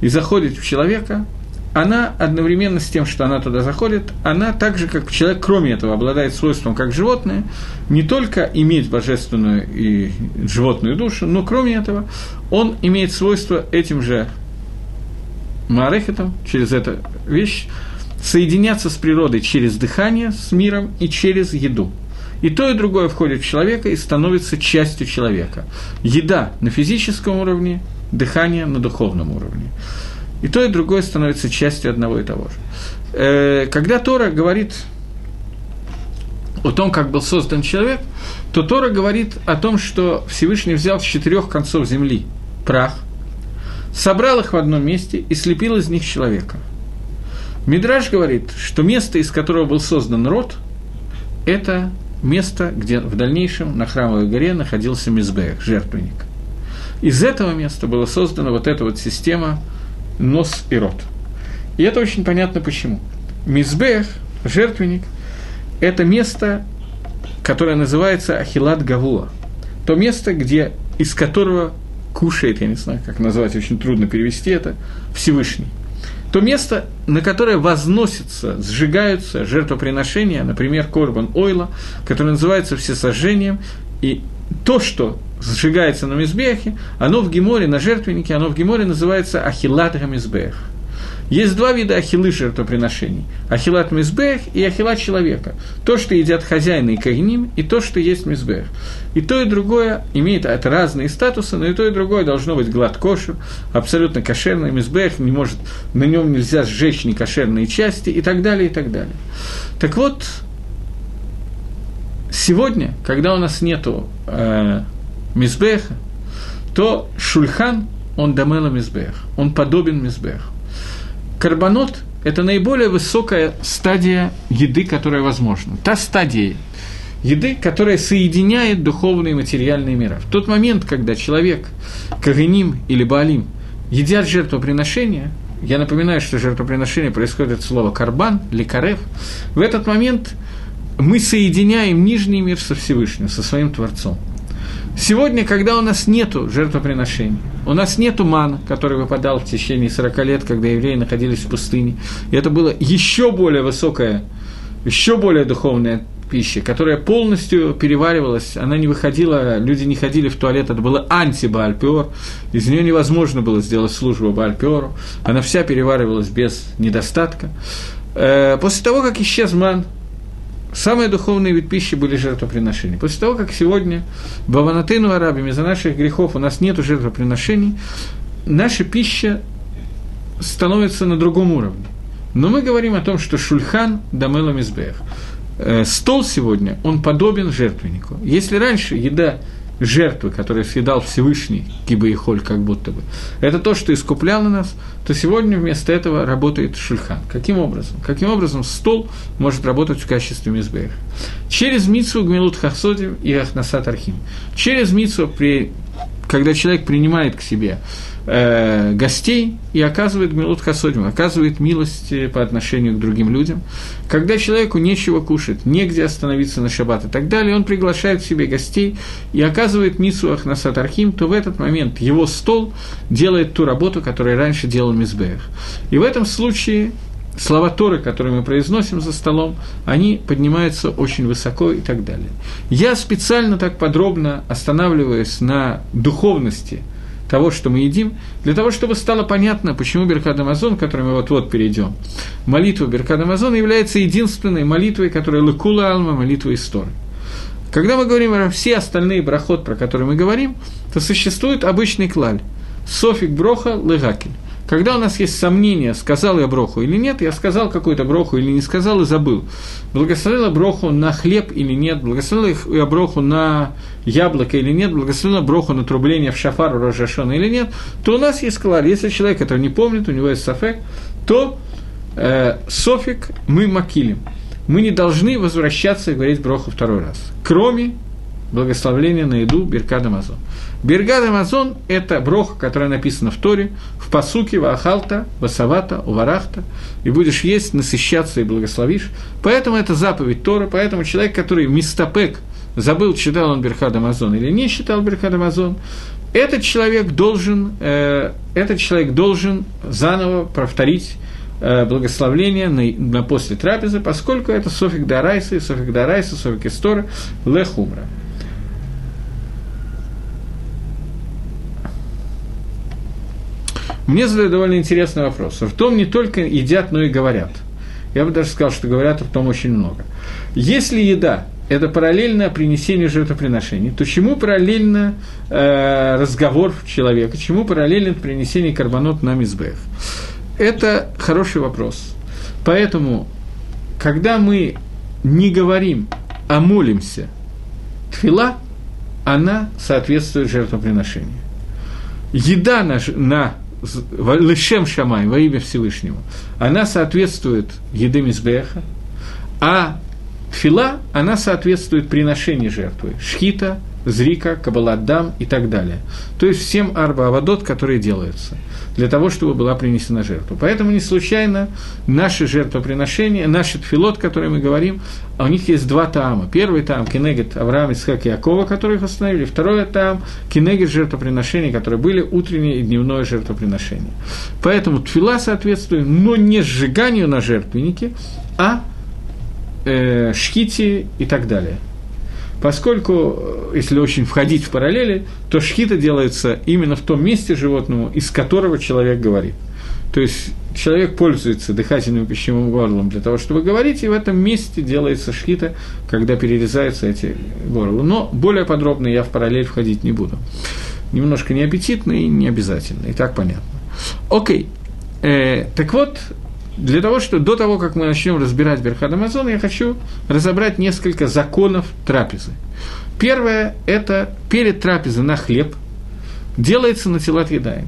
S1: и заходит в человека, она одновременно с тем, что она туда заходит, она так же, как человек, кроме этого, обладает свойством, как животное, не только иметь божественную и животную душу, но кроме этого, он имеет свойство этим же Маарехетом, через эту вещь, соединяться с природой через дыхание, с миром и через еду. И то, и другое входит в человека и становится частью человека. Еда на физическом уровне, дыхание на духовном уровне. И то, и другое становится частью одного и того же. Э, когда Тора говорит о том, как был создан человек, то Тора говорит о том, что Всевышний взял с четырех концов земли прах – собрал их в одном месте и слепил из них человека. Мидраж говорит, что место, из которого был создан род, это место, где в дальнейшем на храмовой горе находился Мизбех, жертвенник. Из этого места была создана вот эта вот система нос и рот. И это очень понятно почему. Мизбех, жертвенник, это место, которое называется Ахилат Гавуа. То место, где, из которого кушает, я не знаю, как назвать, очень трудно перевести это, Всевышний. То место, на которое возносится, сжигаются жертвоприношения, например, Корбан Ойла, которое называется всесожжением, и то, что сжигается на Мизбехе, оно в Геморе, на жертвеннике, оно в Геморе называется Ахилат Гамизбех. Есть два вида ахилы жертвоприношений. Ахилат мизбех и ахилат человека. То, что едят хозяины и кагним, и то, что есть мизбех. И то, и другое имеет это разные статусы, но и то, и другое должно быть гладкошер, абсолютно кошерный мизбех, не может, на нем нельзя сжечь некошерные части и так далее, и так далее. Так вот, сегодня, когда у нас нету э, мизбеха, то шульхан – он дамела мизбех, он подобен мизбех. Карбонот – это наиболее высокая стадия еды, которая возможна. Та стадия еды, которая соединяет духовные и материальные мира. В тот момент, когда человек, Каганим или Баалим, едят жертвоприношения, я напоминаю, что жертвоприношение происходит от слова «карбан» или «карев», в этот момент мы соединяем нижний мир со Всевышним, со своим Творцом. Сегодня, когда у нас нет жертвоприношений, у нас нет мана, который выпадал в течение 40 лет, когда евреи находились в пустыне, и это было еще более высокое, еще более духовное пища, которая полностью переваривалась, она не выходила, люди не ходили в туалет, это было анти-Баальпиор, из нее невозможно было сделать службу Баальпиору, она вся переваривалась без недостатка. Э, после того, как исчез ман, Самые духовные вид пищи были жертвоприношения. После того, как сегодня Баванатыну арабам из-за наших грехов у нас нет жертвоприношений, наша пища становится на другом уровне. Но мы говорим о том, что шульхан дамела мизбех. Э, стол сегодня, он подобен жертвеннику. Если раньше еда жертвы, которую съедал Всевышний, киба и холь, как будто бы, это то, что искупляло нас, то сегодня вместо этого работает шульхан. Каким образом? Каким образом стол может работать в качестве мизбеха? Через митсу гмилут хасодим и ахнасат архим. Через митсу, при, когда человек принимает к себе э, гостей и оказывает милут хасодим, оказывает милость э, по отношению к другим людям. Когда человеку нечего кушать, негде остановиться на шаббат и так далее, он приглашает к себе гостей и оказывает митсуах на сатархим, то в этот момент его стол делает ту работу, которую раньше делал Мизбех. И в этом случае слова Торы, которые мы произносим за столом, они поднимаются очень высоко и так далее. Я специально так подробно останавливаюсь на духовности – того, что мы едим, для того, чтобы стало понятно, почему Беркад Амазон, к которой мы вот-вот перейдем, молитва Беркад Амазон является единственной молитвой, которая Лыкула Алма, молитва Истории. Когда мы говорим про все остальные брахот, про которые мы говорим, то существует обычный клаль – софик броха легакель. Когда у нас есть сомнения, сказал я броху или нет, я сказал какую-то броху или не сказал и забыл. Благословил я броху на хлеб или нет, благословил я броху на яблоко или нет, благословил я броху на трубление в шафар рожашона или нет, то у нас есть клаль. Если человек этого не помнит, у него есть софек, то э, софик мы макилим. Мы не должны возвращаться и говорить броху второй раз. Кроме благословления на еду Биркада Мазон. Биргада Мазон – это броха, которая написана в Торе, в посуке, в Ахалта, в Асавата, у Варахта, и будешь есть, насыщаться и благословишь. Поэтому это заповедь Тора, поэтому человек, который мистапек, забыл, читал он Бирхада Мазон или не читал Бирхада Мазон, этот человек должен, э, этот человек должен заново повторить э, благословление на, на после трапезы, поскольку это софик дарайса, софик дарайса, софик истора, лехумра. Мне задают довольно интересный вопрос. В том не только едят, но и говорят. Я бы даже сказал, что говорят в том очень много. Если еда – это параллельно принесению жертвоприношений, то чему параллельно э, разговор человека, чему параллельно принесение карбонот на мизбех? Это хороший вопрос. Поэтому, когда мы не говорим, а молимся, тфила, она соответствует жертвоприношению. Еда на, на Лешем Шамай, во имя Всевышнего, она соответствует еды Мизбеха, а фила, она соответствует приношению жертвы, шхита, зрика, кабаладдам и так далее. То есть всем арба авадот, которые делаются – для того, чтобы была принесена жертва. Поэтому не случайно наши жертвоприношения, наши тфилот, которые мы говорим, а у них есть два таама. Первый таам – Кенегет Авраам, Исхак и Якова, которые их остановили. Второй таам – Кенегет жертвоприношений, которые были утреннее и дневное жертвоприношение. Поэтому тфила соответствует, но не сжиганию на жертвеннике, а э, шките и так далее – поскольку, э, если очень входить в параллели, то шхита делается именно в том месте животному, из которого человек говорит. То есть человек пользуется дыхательным пищевым горлом для того, чтобы говорить, и в этом месте делается шхита, когда перерезаются эти горла. Но более подробно я в параллель входить не буду. Немножко неаппетитно и не обязательно, и так понятно. Окей. Э, так вот, для того, что до того, как мы начнем разбирать Берхад Амазон, я хочу разобрать несколько законов трапезы. Первое – это перед трапезой на хлеб делается на телат едаем.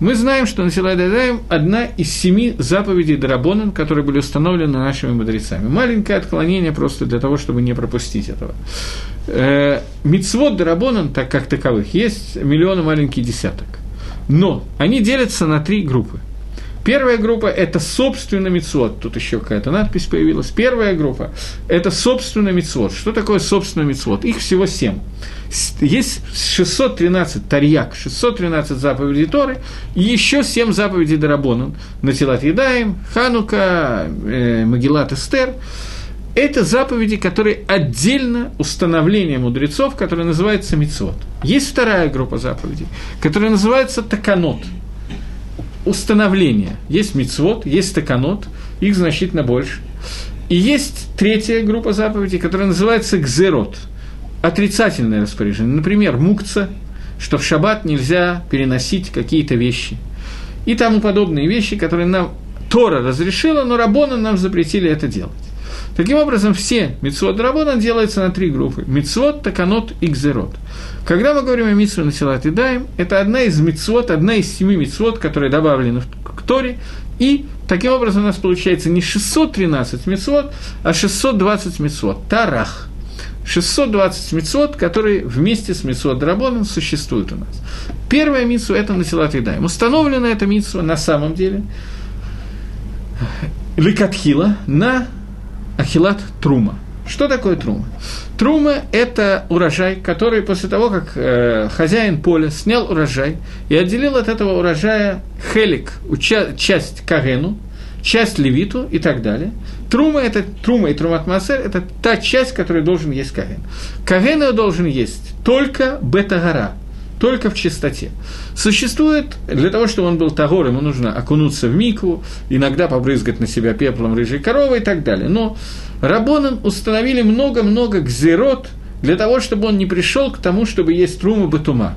S1: Мы знаем, что Насилат Ядаем – одна из семи заповедей Дарабонан, которые были установлены нашими мудрецами. Маленькое отклонение просто для того, чтобы не пропустить этого. Э, Мицвод Дарабонан, так как таковых, есть миллионы маленький десяток. Но они делятся на три группы – Первая группа – это собственно мицвод. Тут еще какая-то надпись появилась. Первая группа – это собственно мицвод. Что такое собственно мицвод? Их всего семь. Есть 613 тарьяк, 613 заповедей Торы, и еще 7 заповедей Дарабонан. Натилат Едаем, Ханука, э, Магилат Эстер. Это заповеди, которые отдельно установление мудрецов, которое называется мицвод. Есть вторая группа заповедей, которая называется таканот – установления. Есть мицвод, есть таканот, их значительно больше. И есть третья группа заповедей, которая называется гзерот, отрицательное распоряжение. Например, мукца, что в шаббат нельзя переносить какие-то вещи. И тому подобные вещи, которые нам Тора разрешила, но Рабона нам запретили это делать. Таким образом, все митцвот Рабона делаются на три группы. Митцвот, Таканот и Гзерот. Когда мы говорим о митцве Насилат и Даем, это одна из митцвот, одна из семи митцвот, которые добавлены в Торе, и таким образом у нас получается не 613 митцвот, а 620 митцвот. Тарах. 620 митцвот, которые вместе с митцвот Драбоном существуют у нас. Первая митцва – это Насилат и Даем. Установлена эта митцва на самом деле Ликатхила на Ахилат Трума. Что такое трума? Трума – это урожай, который после того, как э, хозяин поля снял урожай и отделил от этого урожая хелик, уча, часть кагену, часть левиту и так далее. Трума – это трума и трумат масер – это та часть, которую должен есть каген. Каген должен есть только бетагара, только в чистоте. Существует, для того, чтобы он был тагор, ему нужно окунуться в мику, иногда побрызгать на себя пеплом рыжей коровы и так далее. Но Рабонан установили много-много гзерот для того, чтобы он не пришел к тому, чтобы есть трума батума.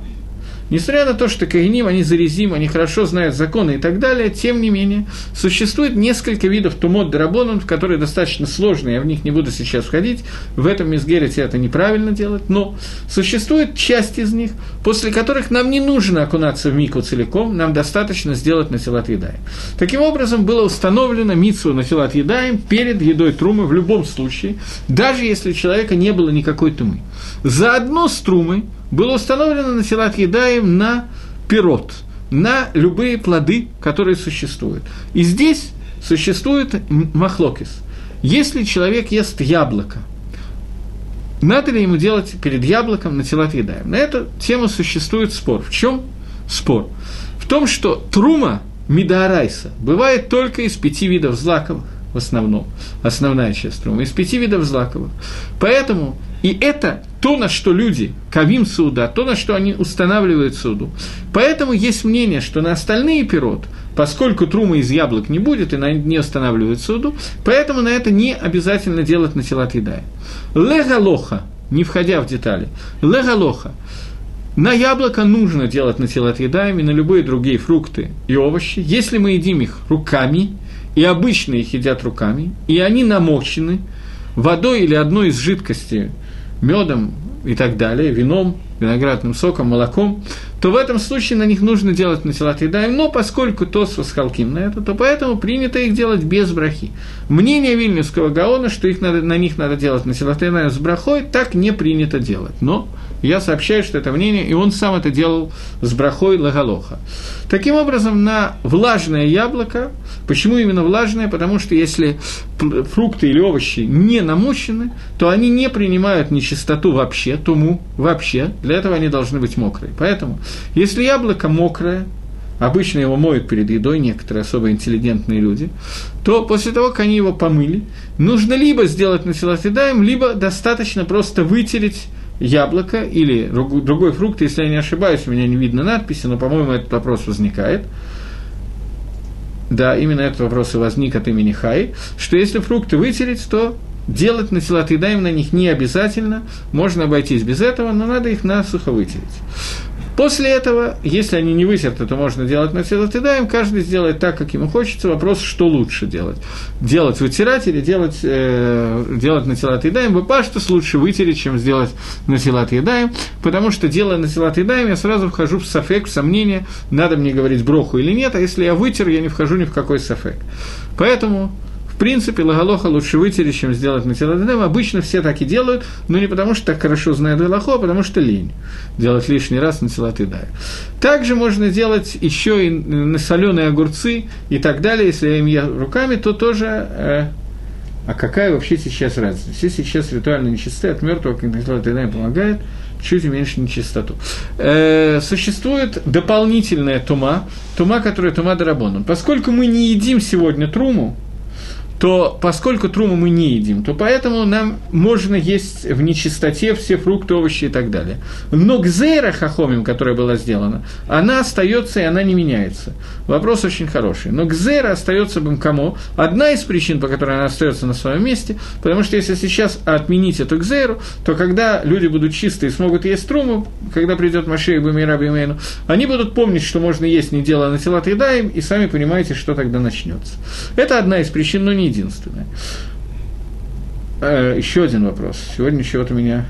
S1: Несмотря на то, что Каиним, они зарезим, они хорошо знают законы и так далее, тем не менее, существует несколько видов тумот драбонов, которые достаточно сложные, я в них не буду сейчас входить, в этом мизгерете это неправильно делать, но существует часть из них, после которых нам не нужно окунаться в мику целиком, нам достаточно сделать на телат едаем. Таким образом, было установлено митсу на телат едаем перед едой трумы в любом случае, даже если у человека не было никакой тумы. Заодно с трумой было установлено на Силат Едаем на пирот, на любые плоды, которые существуют. И здесь существует махлокис. Если человек ест яблоко, надо ли ему делать перед яблоком на Силат Едаем? На эту тему существует спор. В чем спор? В том, что трума Мидарайса бывает только из пяти видов злаковых в основном, основная часть трума, из пяти видов злаковых. Поэтому и это то, на что люди, кавим суда, то, на что они устанавливают суду. Поэтому есть мнение, что на остальные пирот, поскольку трума из яблок не будет и на не устанавливают суду, поэтому на это не обязательно делать на телат едая. Легалоха, не входя в детали, легалоха, на яблоко нужно делать на едаем и на любые другие фрукты и овощи, если мы едим их руками, и обычно их едят руками, и они намочены водой или одной из жидкостей, медом и так далее, вином, виноградным соком, молоком, то в этом случае на них нужно делать натилат едаем, но поскольку Тос восхалким на это, то поэтому принято их делать без брахи. Мнение Вильнюсского Гаона, что их надо, на них надо делать натилат едаем с брахой, так не принято делать. Но я сообщаю, что это мнение, и он сам это делал с брахой лагалоха. Таким образом, на влажное яблоко, почему именно влажное? Потому что если фрукты или овощи не намочены, то они не принимают нечистоту вообще, туму вообще, для этого они должны быть мокрые. Поэтому, если яблоко мокрое, обычно его моют перед едой некоторые особо интеллигентные люди, то после того, как они его помыли, нужно либо сделать насилатидаем, либо достаточно просто вытереть яблоко или другой фрукт, если я не ошибаюсь, у меня не видно надписи, но, по-моему, этот вопрос возникает. Да, именно этот вопрос и возник от имени Хай, что если фрукты вытереть, то делать на тела на них не обязательно, можно обойтись без этого, но надо их насухо вытереть. После этого, если они не вытерты, то можно делать на Едаем, каждый сделает так, как ему хочется. Вопрос, что лучше делать. Делать вытирать или делать, э, делать на Едаем. Бапаштус лучше вытереть, чем сделать на Едаем, потому что, делая на Едаем, я сразу вхожу в сафек, в сомнение, надо мне говорить броху или нет, а если я вытер, я не вхожу ни в какой сафек. Поэтому в принципе, лагалоха лучше вытереть, чем сделать на телодедем. Обычно все так и делают, но не потому, что так хорошо знают галаху, а потому что лень делать лишний раз на телодедем. Также можно делать еще и на соленые огурцы и так далее. Если я им ем руками, то тоже э, а какая вообще сейчас разница? Все сейчас ритуально нечисты, от мертвого, телодедем помогает, чуть уменьшить нечистоту. Э, существует дополнительная тума, тума, которая тума дарабоном. Поскольку мы не едим сегодня труму, то поскольку труму мы не едим, то поэтому нам можно есть в нечистоте все фрукты, овощи и так далее. Но гзейра хахомим, которая была сделана, она остается и она не меняется. Вопрос очень хороший. Но гзейра остается бамкамо. Одна из причин, по которой она остается на своем месте, потому что если сейчас отменить эту гзейру, то когда люди будут чистые и смогут есть труму, когда придет Машея Бумира Бимейну, они будут помнить, что можно есть не делая на тела едаем, и сами понимаете, что тогда начнется. Это одна из причин, но не единственное. Э, еще один вопрос. Сегодня у меня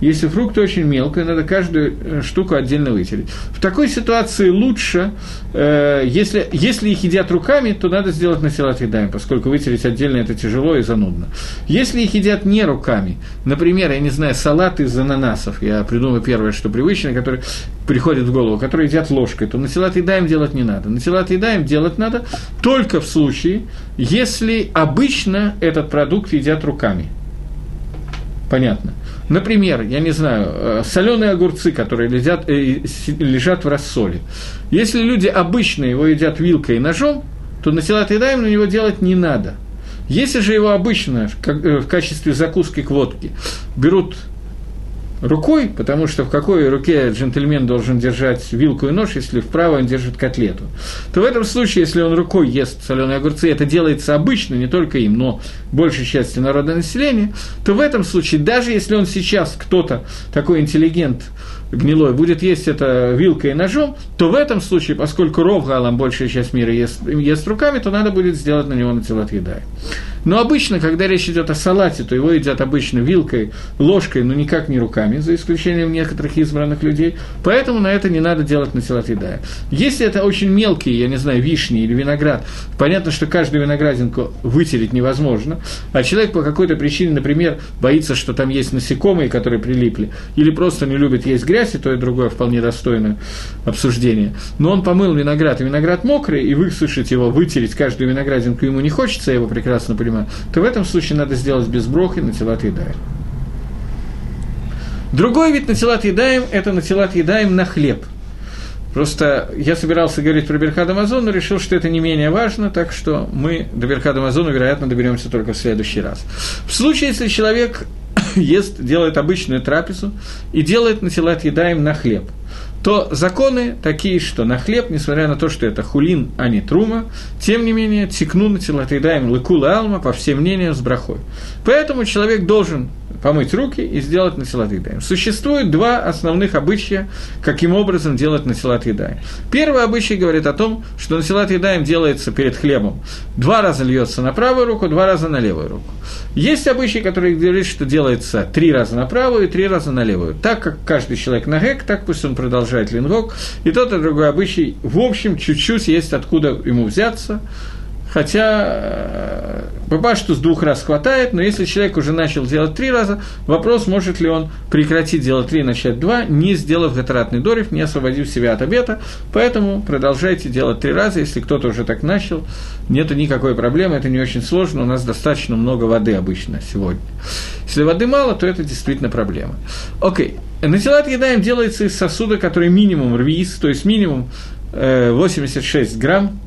S1: если фрукт очень мелкий, надо каждую э, штуку отдельно вытереть. В такой ситуации лучше, э, если, если их едят руками, то надо сделать на салат едами, поскольку вытереть отдельно это тяжело и занудно. Если их едят не руками, например, я не знаю, салат из ананасов, я придумаю первое, что привычно, который приходит в голову, которые едят ложкой, то на салат едаем делать не надо. На салат едаем делать надо только в случае, если обычно этот продукт едят руками. Понятно. Например, я не знаю, э, соленые огурцы, которые лежат, э, лежат в рассоле. Если люди обычно его едят вилкой и ножом, то на салат едаем на него делать не надо. Если же его обычно э, в качестве закуски к водке берут рукой, потому что в какой руке джентльмен должен держать вилку и нож, если в правой он держит котлету, то в этом случае, если он рукой ест соленые огурцы, это делается обычно, не только им, но большей части народного населения, то в этом случае, даже если он сейчас кто-то, такой интеллигент, гнилой, будет есть это вилкой и ножом, то в этом случае, поскольку ров галам большая часть мира ест, ест руками, то надо будет сделать на него на тело едай. Но обычно, когда речь идет о салате, то его едят обычно вилкой, ложкой, но никак не руками, за исключением некоторых избранных людей. Поэтому на это не надо делать на салат едая. Если это очень мелкие, я не знаю, вишни или виноград, понятно, что каждую виноградинку вытереть невозможно, а человек по какой-то причине, например, боится, что там есть насекомые, которые прилипли, или просто не любит есть грязь, и то и другое вполне достойно обсуждения. Но он помыл виноград, и виноград мокрый, и высушить его, вытереть каждую виноградинку ему не хочется, я его прекрасно понимаю, то в этом случае надо сделать без брохи на телат едаем. Другой вид на телат едаем – это на телат едаем на хлеб. Просто я собирался говорить про Берхад Амазон, но решил, что это не менее важно, так что мы до Берхада Амазона, вероятно, доберемся только в следующий раз. В случае, если человек ест, делает обычную трапезу и делает на телат едаем на хлеб – то законы такие, что на хлеб, несмотря на то, что это хулин, а не трума, тем не менее, текну на телотридаем лыкула алма, по всем мнениям, с брахой. Поэтому человек должен помыть руки и сделать насилат едаем. Существует два основных обычая, каким образом делать насилат едаем. Первый обычай говорит о том, что насилат едаем делается перед хлебом. Два раза льется на правую руку, два раза на левую руку. Есть обычай, который говорит, что делается три раза на правую и три раза на левую. Так как каждый человек на гек, так пусть он продолжает лингок. И тот и другой обычай, в общем, чуть-чуть есть откуда ему взяться. Хотя Бабашту с двух раз хватает, но если человек уже начал делать три раза, вопрос, может ли он прекратить делать три и начать два, не сделав гатаратный дорив, не освободив себя от обета. Поэтому продолжайте делать три раза, если кто-то уже так начал, нет никакой проблемы, это не очень сложно, у нас достаточно много воды обычно сегодня. Если воды мало, то это действительно проблема. Окей, натилат едаем делается из сосуда, который минимум рвиз, то есть минимум 86 э, грамм,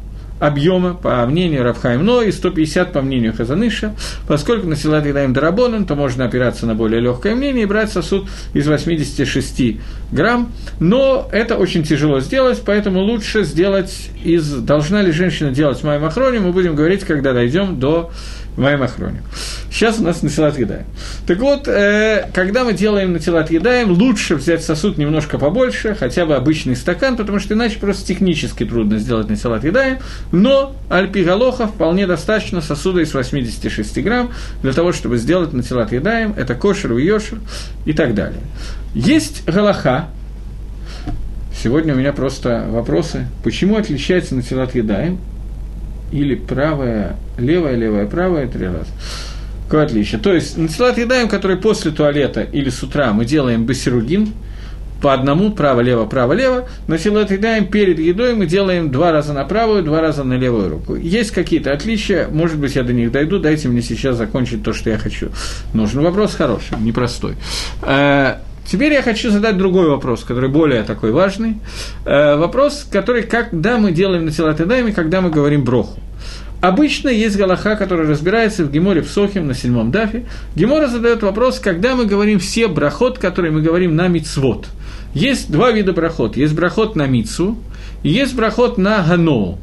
S1: объема, по мнению Равхайм Но и 150 по мнению Хазаныша. Поскольку на Силат Едаем Дарабонан, то можно опираться на более легкое мнение и брать сосуд из 86 грамм. Но это очень тяжело сделать, поэтому лучше сделать из... Должна ли женщина делать майм охроне, мы будем говорить, когда дойдем до моем охроне. Сейчас у нас Насилат Едаем. Так вот, э, когда мы делаем Насилат Едаем, лучше взять сосуд немножко побольше, хотя бы обычный стакан, потому что иначе просто технически трудно сделать Насилат Едаем, но альпигалоха вполне достаточно сосуда из 86 грамм для того, чтобы сделать Насилат Едаем, это кошер, йошер и так далее. Есть галаха, Сегодня у меня просто вопросы. Почему отличается Натилат Едаем или правая, левая, левая, правая три раза? Какое отличие? То есть Натилат Едаем, который после туалета или с утра мы делаем басиругин, по одному, право-лево, право-лево, но силуэт едаем перед едой мы делаем два раза на правую, два раза на левую руку. Есть какие-то отличия, может быть, я до них дойду, дайте мне сейчас закончить то, что я хочу. Нужен вопрос хороший, непростой. Теперь я хочу задать другой вопрос, который более такой важный. Э, вопрос, который, когда мы делаем на тела Тедайме, когда мы говорим броху. Обычно есть Галаха, который разбирается в Геморе в Сохим на седьмом дафе. Гемора задает вопрос, когда мы говорим все брахот, которые мы говорим на мицвод. Есть два вида брахот. Есть брахот на мицу, и есть брахот на ганоу,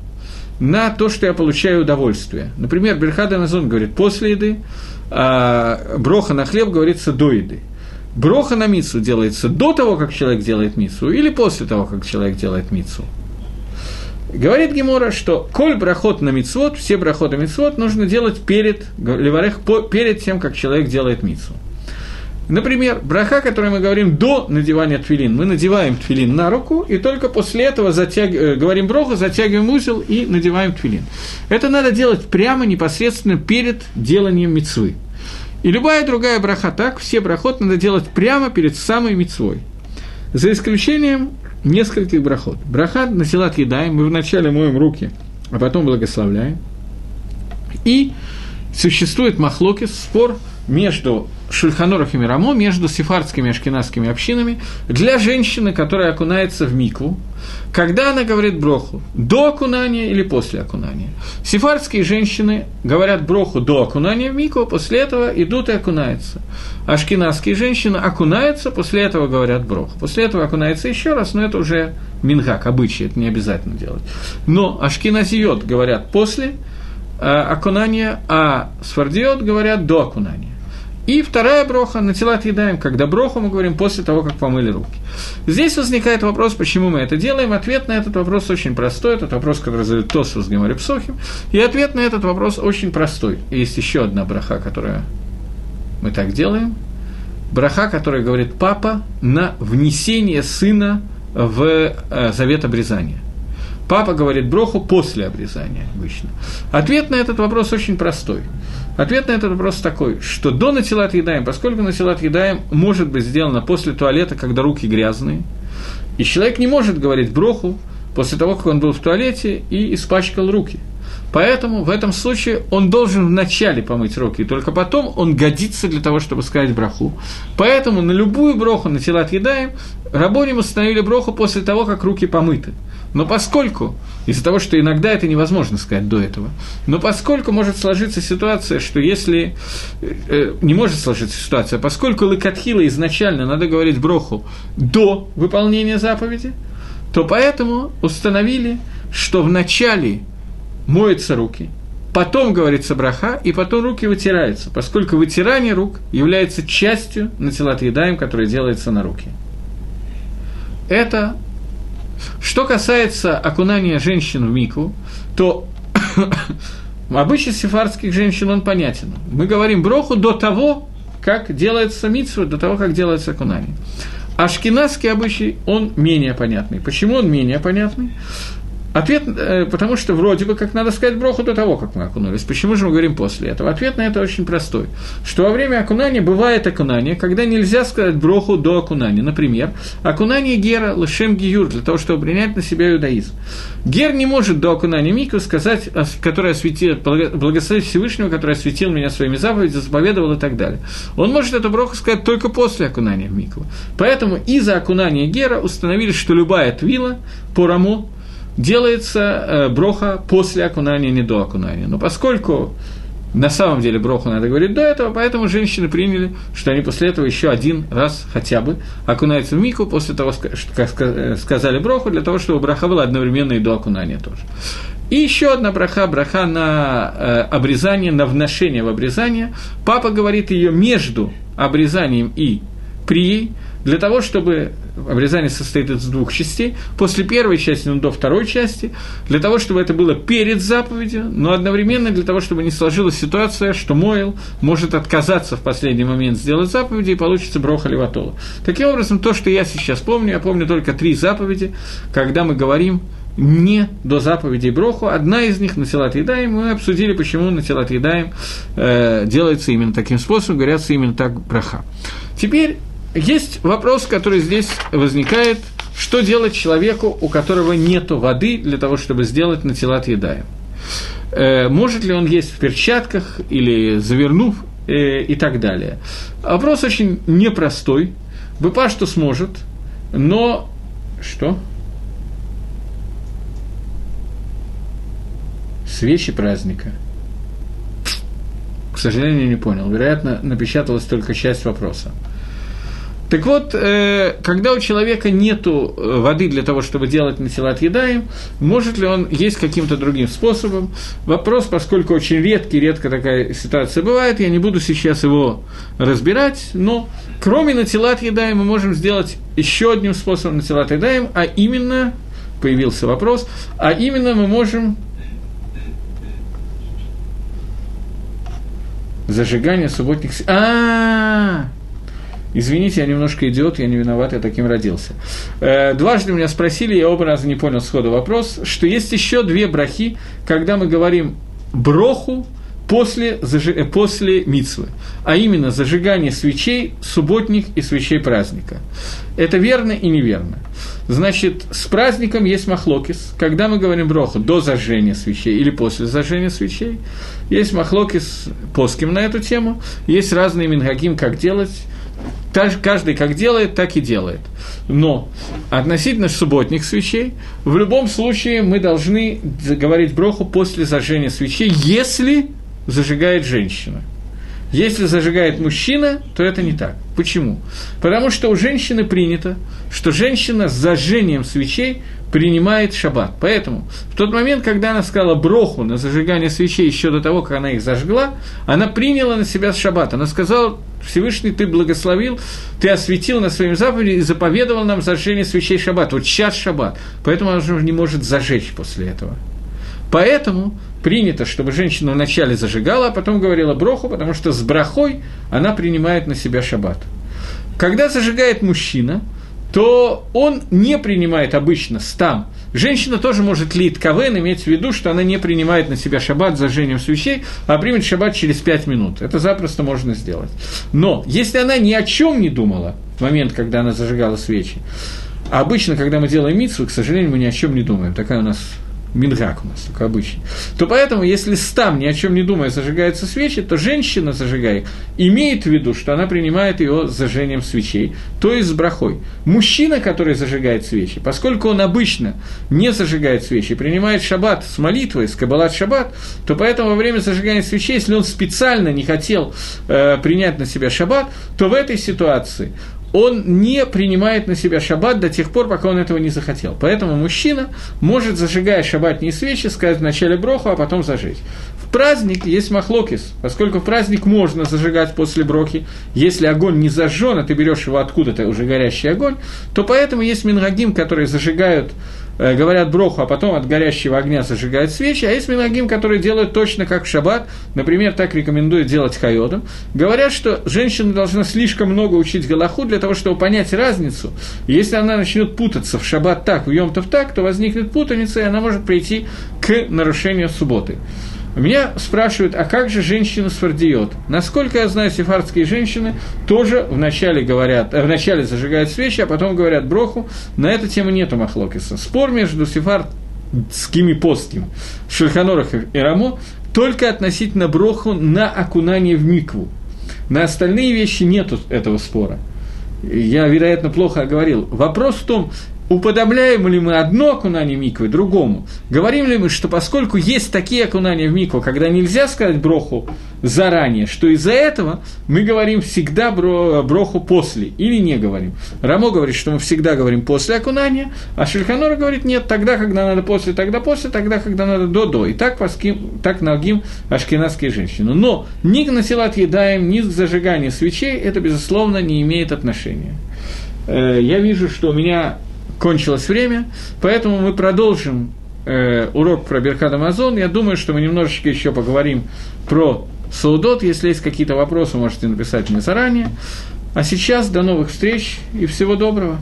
S1: на то, что я получаю удовольствие. Например, Берхада Назон говорит после еды, а броха на хлеб говорится до еды. Броха на мицу делается до того, как человек делает мицу, или после того, как человек делает мицу. Говорит Гемора, что коль брахот на мицвод, все брахоты мицвод нужно делать перед, леварех, перед тем, как человек делает мицу. Например, браха, который мы говорим до надевания твилин, мы надеваем твилин на руку, и только после этого затяг... Э, говорим броху, затягиваем узел и надеваем твилин. Это надо делать прямо, непосредственно перед деланием мицвы. И любая другая браха так, все брахот надо делать прямо перед самой мецвой. За исключением нескольких брахот. Браха на селат едаем, мы вначале моем руки, а потом благословляем. И существует махлокис, спор между Шульханорах и Мирамо, между сефардскими и ашкенадскими общинами, для женщины, которая окунается в микву, когда она говорит броху, до окунания или после окунания. Сефардские женщины говорят броху до окунания в микву, после этого идут и окунаются. Ашкенадские женщины окунаются, после этого говорят броху. После этого окунается еще раз, но это уже мингак, обычай, это не обязательно делать. Но ашкеназиот говорят после э, окунания, а сфардиот говорят до окунания. И вторая броха на тела отъедаем, когда броху мы говорим после того, как помыли руки. Здесь возникает вопрос, почему мы это делаем. Ответ на этот вопрос очень простой. Этот вопрос, который задает Тосу с Гемори Псохим. И ответ на этот вопрос очень простой. Есть еще одна броха, которая мы так делаем. Браха, которая говорит папа на внесение сына в э, завет обрезания. Папа говорит броху после обрезания обычно. Ответ на этот вопрос очень простой. Ответ на этот вопрос такой, что до натилат едаем, поскольку натилат едаем может быть сделано после туалета, когда руки грязные, и человек не может говорить броху после того, как он был в туалете и испачкал руки. Поэтому в этом случае он должен вначале помыть руки, и только потом он годится для того, чтобы сказать браху. Поэтому на любую броху на телат едаем, рабоним установили броху после того, как руки помыты. Но поскольку, из-за того, что иногда это невозможно сказать до этого, но поскольку может сложиться ситуация, что если... Э, не может сложиться ситуация, поскольку лыкатхила изначально надо говорить броху до выполнения заповеди, то поэтому установили, что вначале моются руки, потом говорится браха, и потом руки вытираются, поскольку вытирание рук является частью натилат едаем, которая делается на руки. Это что касается окунания женщин в мику, то обычай сефардских женщин он понятен. Мы говорим броху до того, как делается митсва, до того, как делается окунание. Ашкенадский обычай, он менее понятный. Почему он менее понятный? Ответ, э, потому что вроде бы как надо сказать броху до того, как мы окунулись. Почему же мы говорим после этого? Ответ на это очень простой. Что во время окунания бывает окунание, когда нельзя сказать броху до окунания. Например, окунание гера лышем гиюр, для того, чтобы принять на себя иудаизм. Гер не может до окунания микро сказать, который осветил, благословить Всевышнего, который осветил меня своими заповедями, заповедовал и так далее. Он может эту броху сказать только после окунания в микву. Поэтому из-за окунания гера установили, что любая твила по делается э, броха после окунания, не до окунания. Но поскольку на самом деле броху надо говорить до этого, поэтому женщины приняли, что они после этого еще один раз хотя бы окунаются в мику после того, как сказали броху, для того, чтобы браха была одновременно и до окунания тоже. И еще одна браха, браха на э, обрезание, на вношение в обрезание. Папа говорит ее между обрезанием и прией, для того, чтобы обрезание состоит из двух частей, после первой части, ну, до второй части, для того, чтобы это было перед заповедью, но одновременно для того, чтобы не сложилась ситуация, что Мойл может отказаться в последний момент сделать заповеди, и получится броха леватола. Таким образом, то, что я сейчас помню, я помню только три заповеди, когда мы говорим не до заповедей Броху. Одна из них на Тилат Едаем. Мы обсудили, почему на Тилат Едаем э, делается именно таким способом, говорятся именно так браха. Теперь есть вопрос, который здесь возникает, что делать человеку, у которого нет воды для того, чтобы сделать на Тилат Едаем. Э, может ли он есть в перчатках или завернув э, и так далее. Вопрос очень непростой. Быпа что сможет, но... Что? свечи праздника. К сожалению, не понял. Вероятно, напечаталась только часть вопроса. Так вот, э, когда у человека нет э, воды для того, чтобы делать насилат едаем, может ли он есть каким-то другим способом? Вопрос, поскольку очень редкий, редко такая ситуация бывает, я не буду сейчас его разбирать, но кроме натилат едаем мы можем сделать еще одним способом натилат едаем, а именно, появился вопрос, а именно мы можем зажигание субботних... А, -а, -а! Извините, я немножко идиот, я не виноват, я таким родился. Э, дважды меня спросили, я оба раза не понял сходу вопрос, что есть еще две брахи, когда мы говорим броху после. Э, после мицвы, а именно зажигание свечей субботних и свечей праздника. Это верно и неверно. Значит, с праздником есть махлокис. Когда мы говорим броху до зажжения свечей или после зажжения свечей, есть махлокис поским на эту тему, есть разные мингагим, как делать. Каждый как делает, так и делает. Но относительно субботних свечей, в любом случае мы должны говорить броху после зажжения свечей, если зажигает женщина. Если зажигает мужчина, то это не так. Почему? Потому что у женщины принято, что женщина с зажжением свечей принимает шаббат. Поэтому в тот момент, когда она сказала броху на зажигание свечей еще до того, как она их зажгла, она приняла на себя шаббат. Она сказала, Всевышний, ты благословил, ты осветил на своем заповеди и заповедовал нам зажжение свечей шаббат. Вот сейчас шаббат. Поэтому она уже не может зажечь после этого. Поэтому принято, чтобы женщина вначале зажигала, а потом говорила броху, потому что с брахой она принимает на себя шаббат. Когда зажигает мужчина, то он не принимает обычно стам. Женщина тоже может лить кавен, иметь в виду, что она не принимает на себя шаббат с зажжением свечей, а примет шаббат через пять минут. Это запросто можно сделать. Но если она ни о чем не думала в момент, когда она зажигала свечи, а обычно, когда мы делаем митсву, к сожалению, мы ни о чем не думаем. Такая у нас Мингак у нас, только обычный. То поэтому, если стам, ни о чем не думая, зажигаются свечи, то женщина, зажигая, имеет в виду, что она принимает его зажжением свечей, то есть с брахой. Мужчина, который зажигает свечи, поскольку он обычно не зажигает свечи, принимает шаббат с молитвой, с кабалат шаббат, то поэтому во время зажигания свечей, если он специально не хотел э, принять на себя шаббат, то в этой ситуации он не принимает на себя шаббат до тех пор, пока он этого не захотел. Поэтому мужчина может, зажигая шаббатные свечи, сказать вначале броху, а потом зажечь. В праздник есть махлокис, поскольку в праздник можно зажигать после брохи. Если огонь не зажжен, а ты берешь его откуда-то, уже горящий огонь, то поэтому есть мингагим, которые зажигают говорят броху, а потом от горящего огня зажигают свечи, а есть минагим, которые делают точно как в шаббат, например, так рекомендуют делать хайодом, говорят, что женщина должна слишком много учить галаху для того, чтобы понять разницу. Если она начнет путаться в шаббат так, в йомтов так, то возникнет путаница, и она может прийти к нарушению субботы. Меня спрашивают, а как же женщина свардиот? Насколько я знаю, сефардские женщины тоже вначале говорят, э, вначале зажигают свечи, а потом говорят броху. На эту тему нету махлокиса. Спор между сефардским и постским, Шульханорах и Рамо, только относительно броху на окунание в микву. На остальные вещи нету этого спора. Я, вероятно, плохо оговорил. Вопрос в том, уподобляем ли мы одно окунание миквы другому? Говорим ли мы, что поскольку есть такие окунания в микву, когда нельзя сказать броху заранее, что из-за этого мы говорим всегда бро, броху после или не говорим? Рамо говорит, что мы всегда говорим после окунания, а Шельханора говорит, нет, тогда, когда надо после, тогда после, тогда, когда надо до-до. И так, паским, так нагим ашкенадские женщины. Но ни к насилат едаем, ни к зажиганию свечей это, безусловно, не имеет отношения. Э, я вижу, что у меня кончилось время, поэтому мы продолжим э, урок про Берхад Амазон. Я думаю, что мы немножечко еще поговорим про Саудот. Если есть какие-то вопросы, можете написать мне заранее. А сейчас до новых встреч и всего доброго.